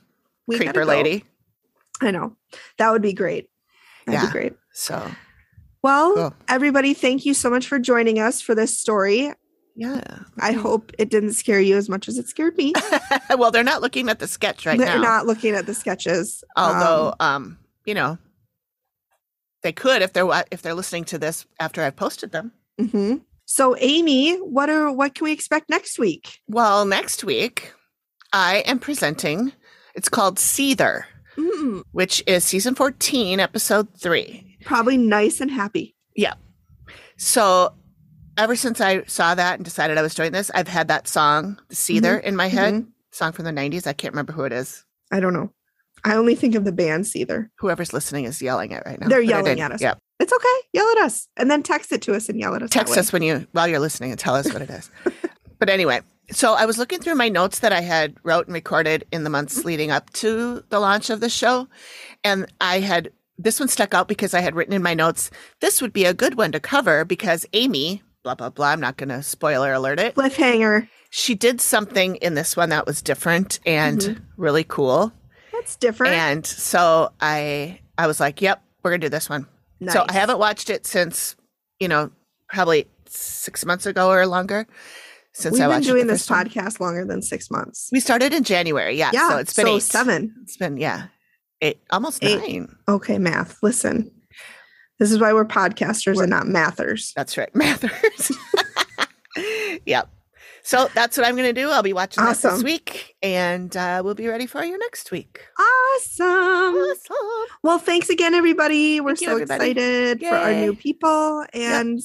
We creeper go. lady. I know. That would be great. That'd Yeah. be great. So Well, Cool. everybody, thank you so much for joining us for this story. yeah. I hope it didn't scare you as much as it scared me. well, they're not looking at the sketch right now. They're not looking at the sketches. Although, Um, um, you know, they could if they're if they're listening to this after I've posted them. mhm. So, Amy, what are what can we expect next week? Well, next week I am presenting. It's called Seether, Mm, which is season fourteen, episode three. Probably nice and happy. Yeah. So, ever since I saw that and decided I was doing this, I've had that song, the Seether, in my head. mhm. Song from the '90s. I can't remember who it is. I don't know. I only think of the band Seether. Whoever's listening is yelling it right now. They're yelling at us. Yep. It's okay. Yell at us, and then text it to us and yell at us. text us when you while you're listening and tell us what it is. but anyway, so I was looking through my notes that I had wrote and recorded in the months leading up to the launch of the show, and I had this one stuck out because I had written in my notes this would be a good one to cover because Amy, blah blah blah. I'm not going to spoiler alert it. Cliffhanger. She did something in this one that was different and mm-hmm. really cool, That's different. and so I I was like, yep, we're gonna do this one. So I haven't watched it since, you know, probably six months ago or longer. Since We've I been doing this podcast longer than six months. We started in January, yeah. yeah, so it's been so eight. seven. It's been yeah, eight, almost Eight. nine. Okay, math. Listen, this is why we're podcasters and not mathers. That's right, Mathers. yep. So that's what I'm going to do. I'll be watching that this Awesome. week, and uh, we'll be ready for you next week. Awesome. Awesome. Well, thanks again, everybody. We're Thank you, so everybody. excited for our new people. And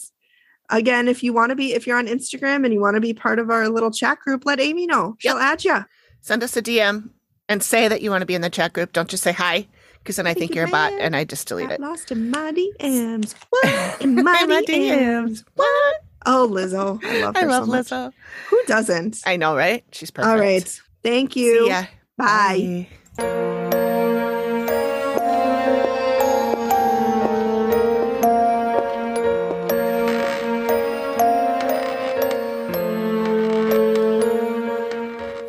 again, if you want to be, if you're on Instagram and you want to be part of our little chat group, let Amy know. She'll Yep. add you. Send us a DM and say that you want to be in the chat group. Don't just say hi, because then I think you, you're a bot, and I just delete it. lost in my DMs. What? In my, my DMs. What? Oh, Lizzo. I love her I love so much. Lizzo. Who doesn't? I know, right? She's perfect. All right. Thank you. See ya. Bye.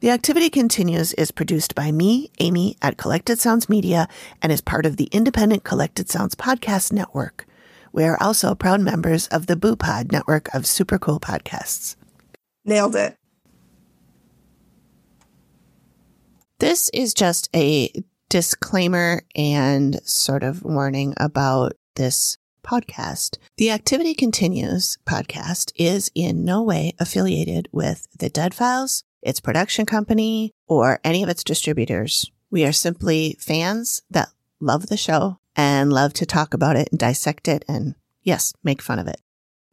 The Activity Continues is produced by me, Amy, at Collected Sounds Media and is part of the independent Collected Sounds Podcast Network. We are also proud members of the Boo Pod network of super cool podcasts. Nailed it. This is just a disclaimer and sort of warning about this podcast. The Activity Continues podcast is in no way affiliated with the Dead Files, its production company, or any of its distributors. We are simply fans that love the show and love to talk about it and dissect it and, yes, make fun of it.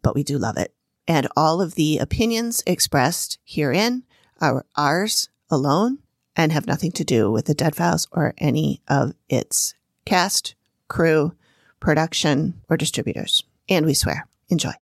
But we do love it. And all of the opinions expressed herein are ours alone and have nothing to do with the Dead Files or any of its cast, crew, production, or distributors. And we swear. Enjoy.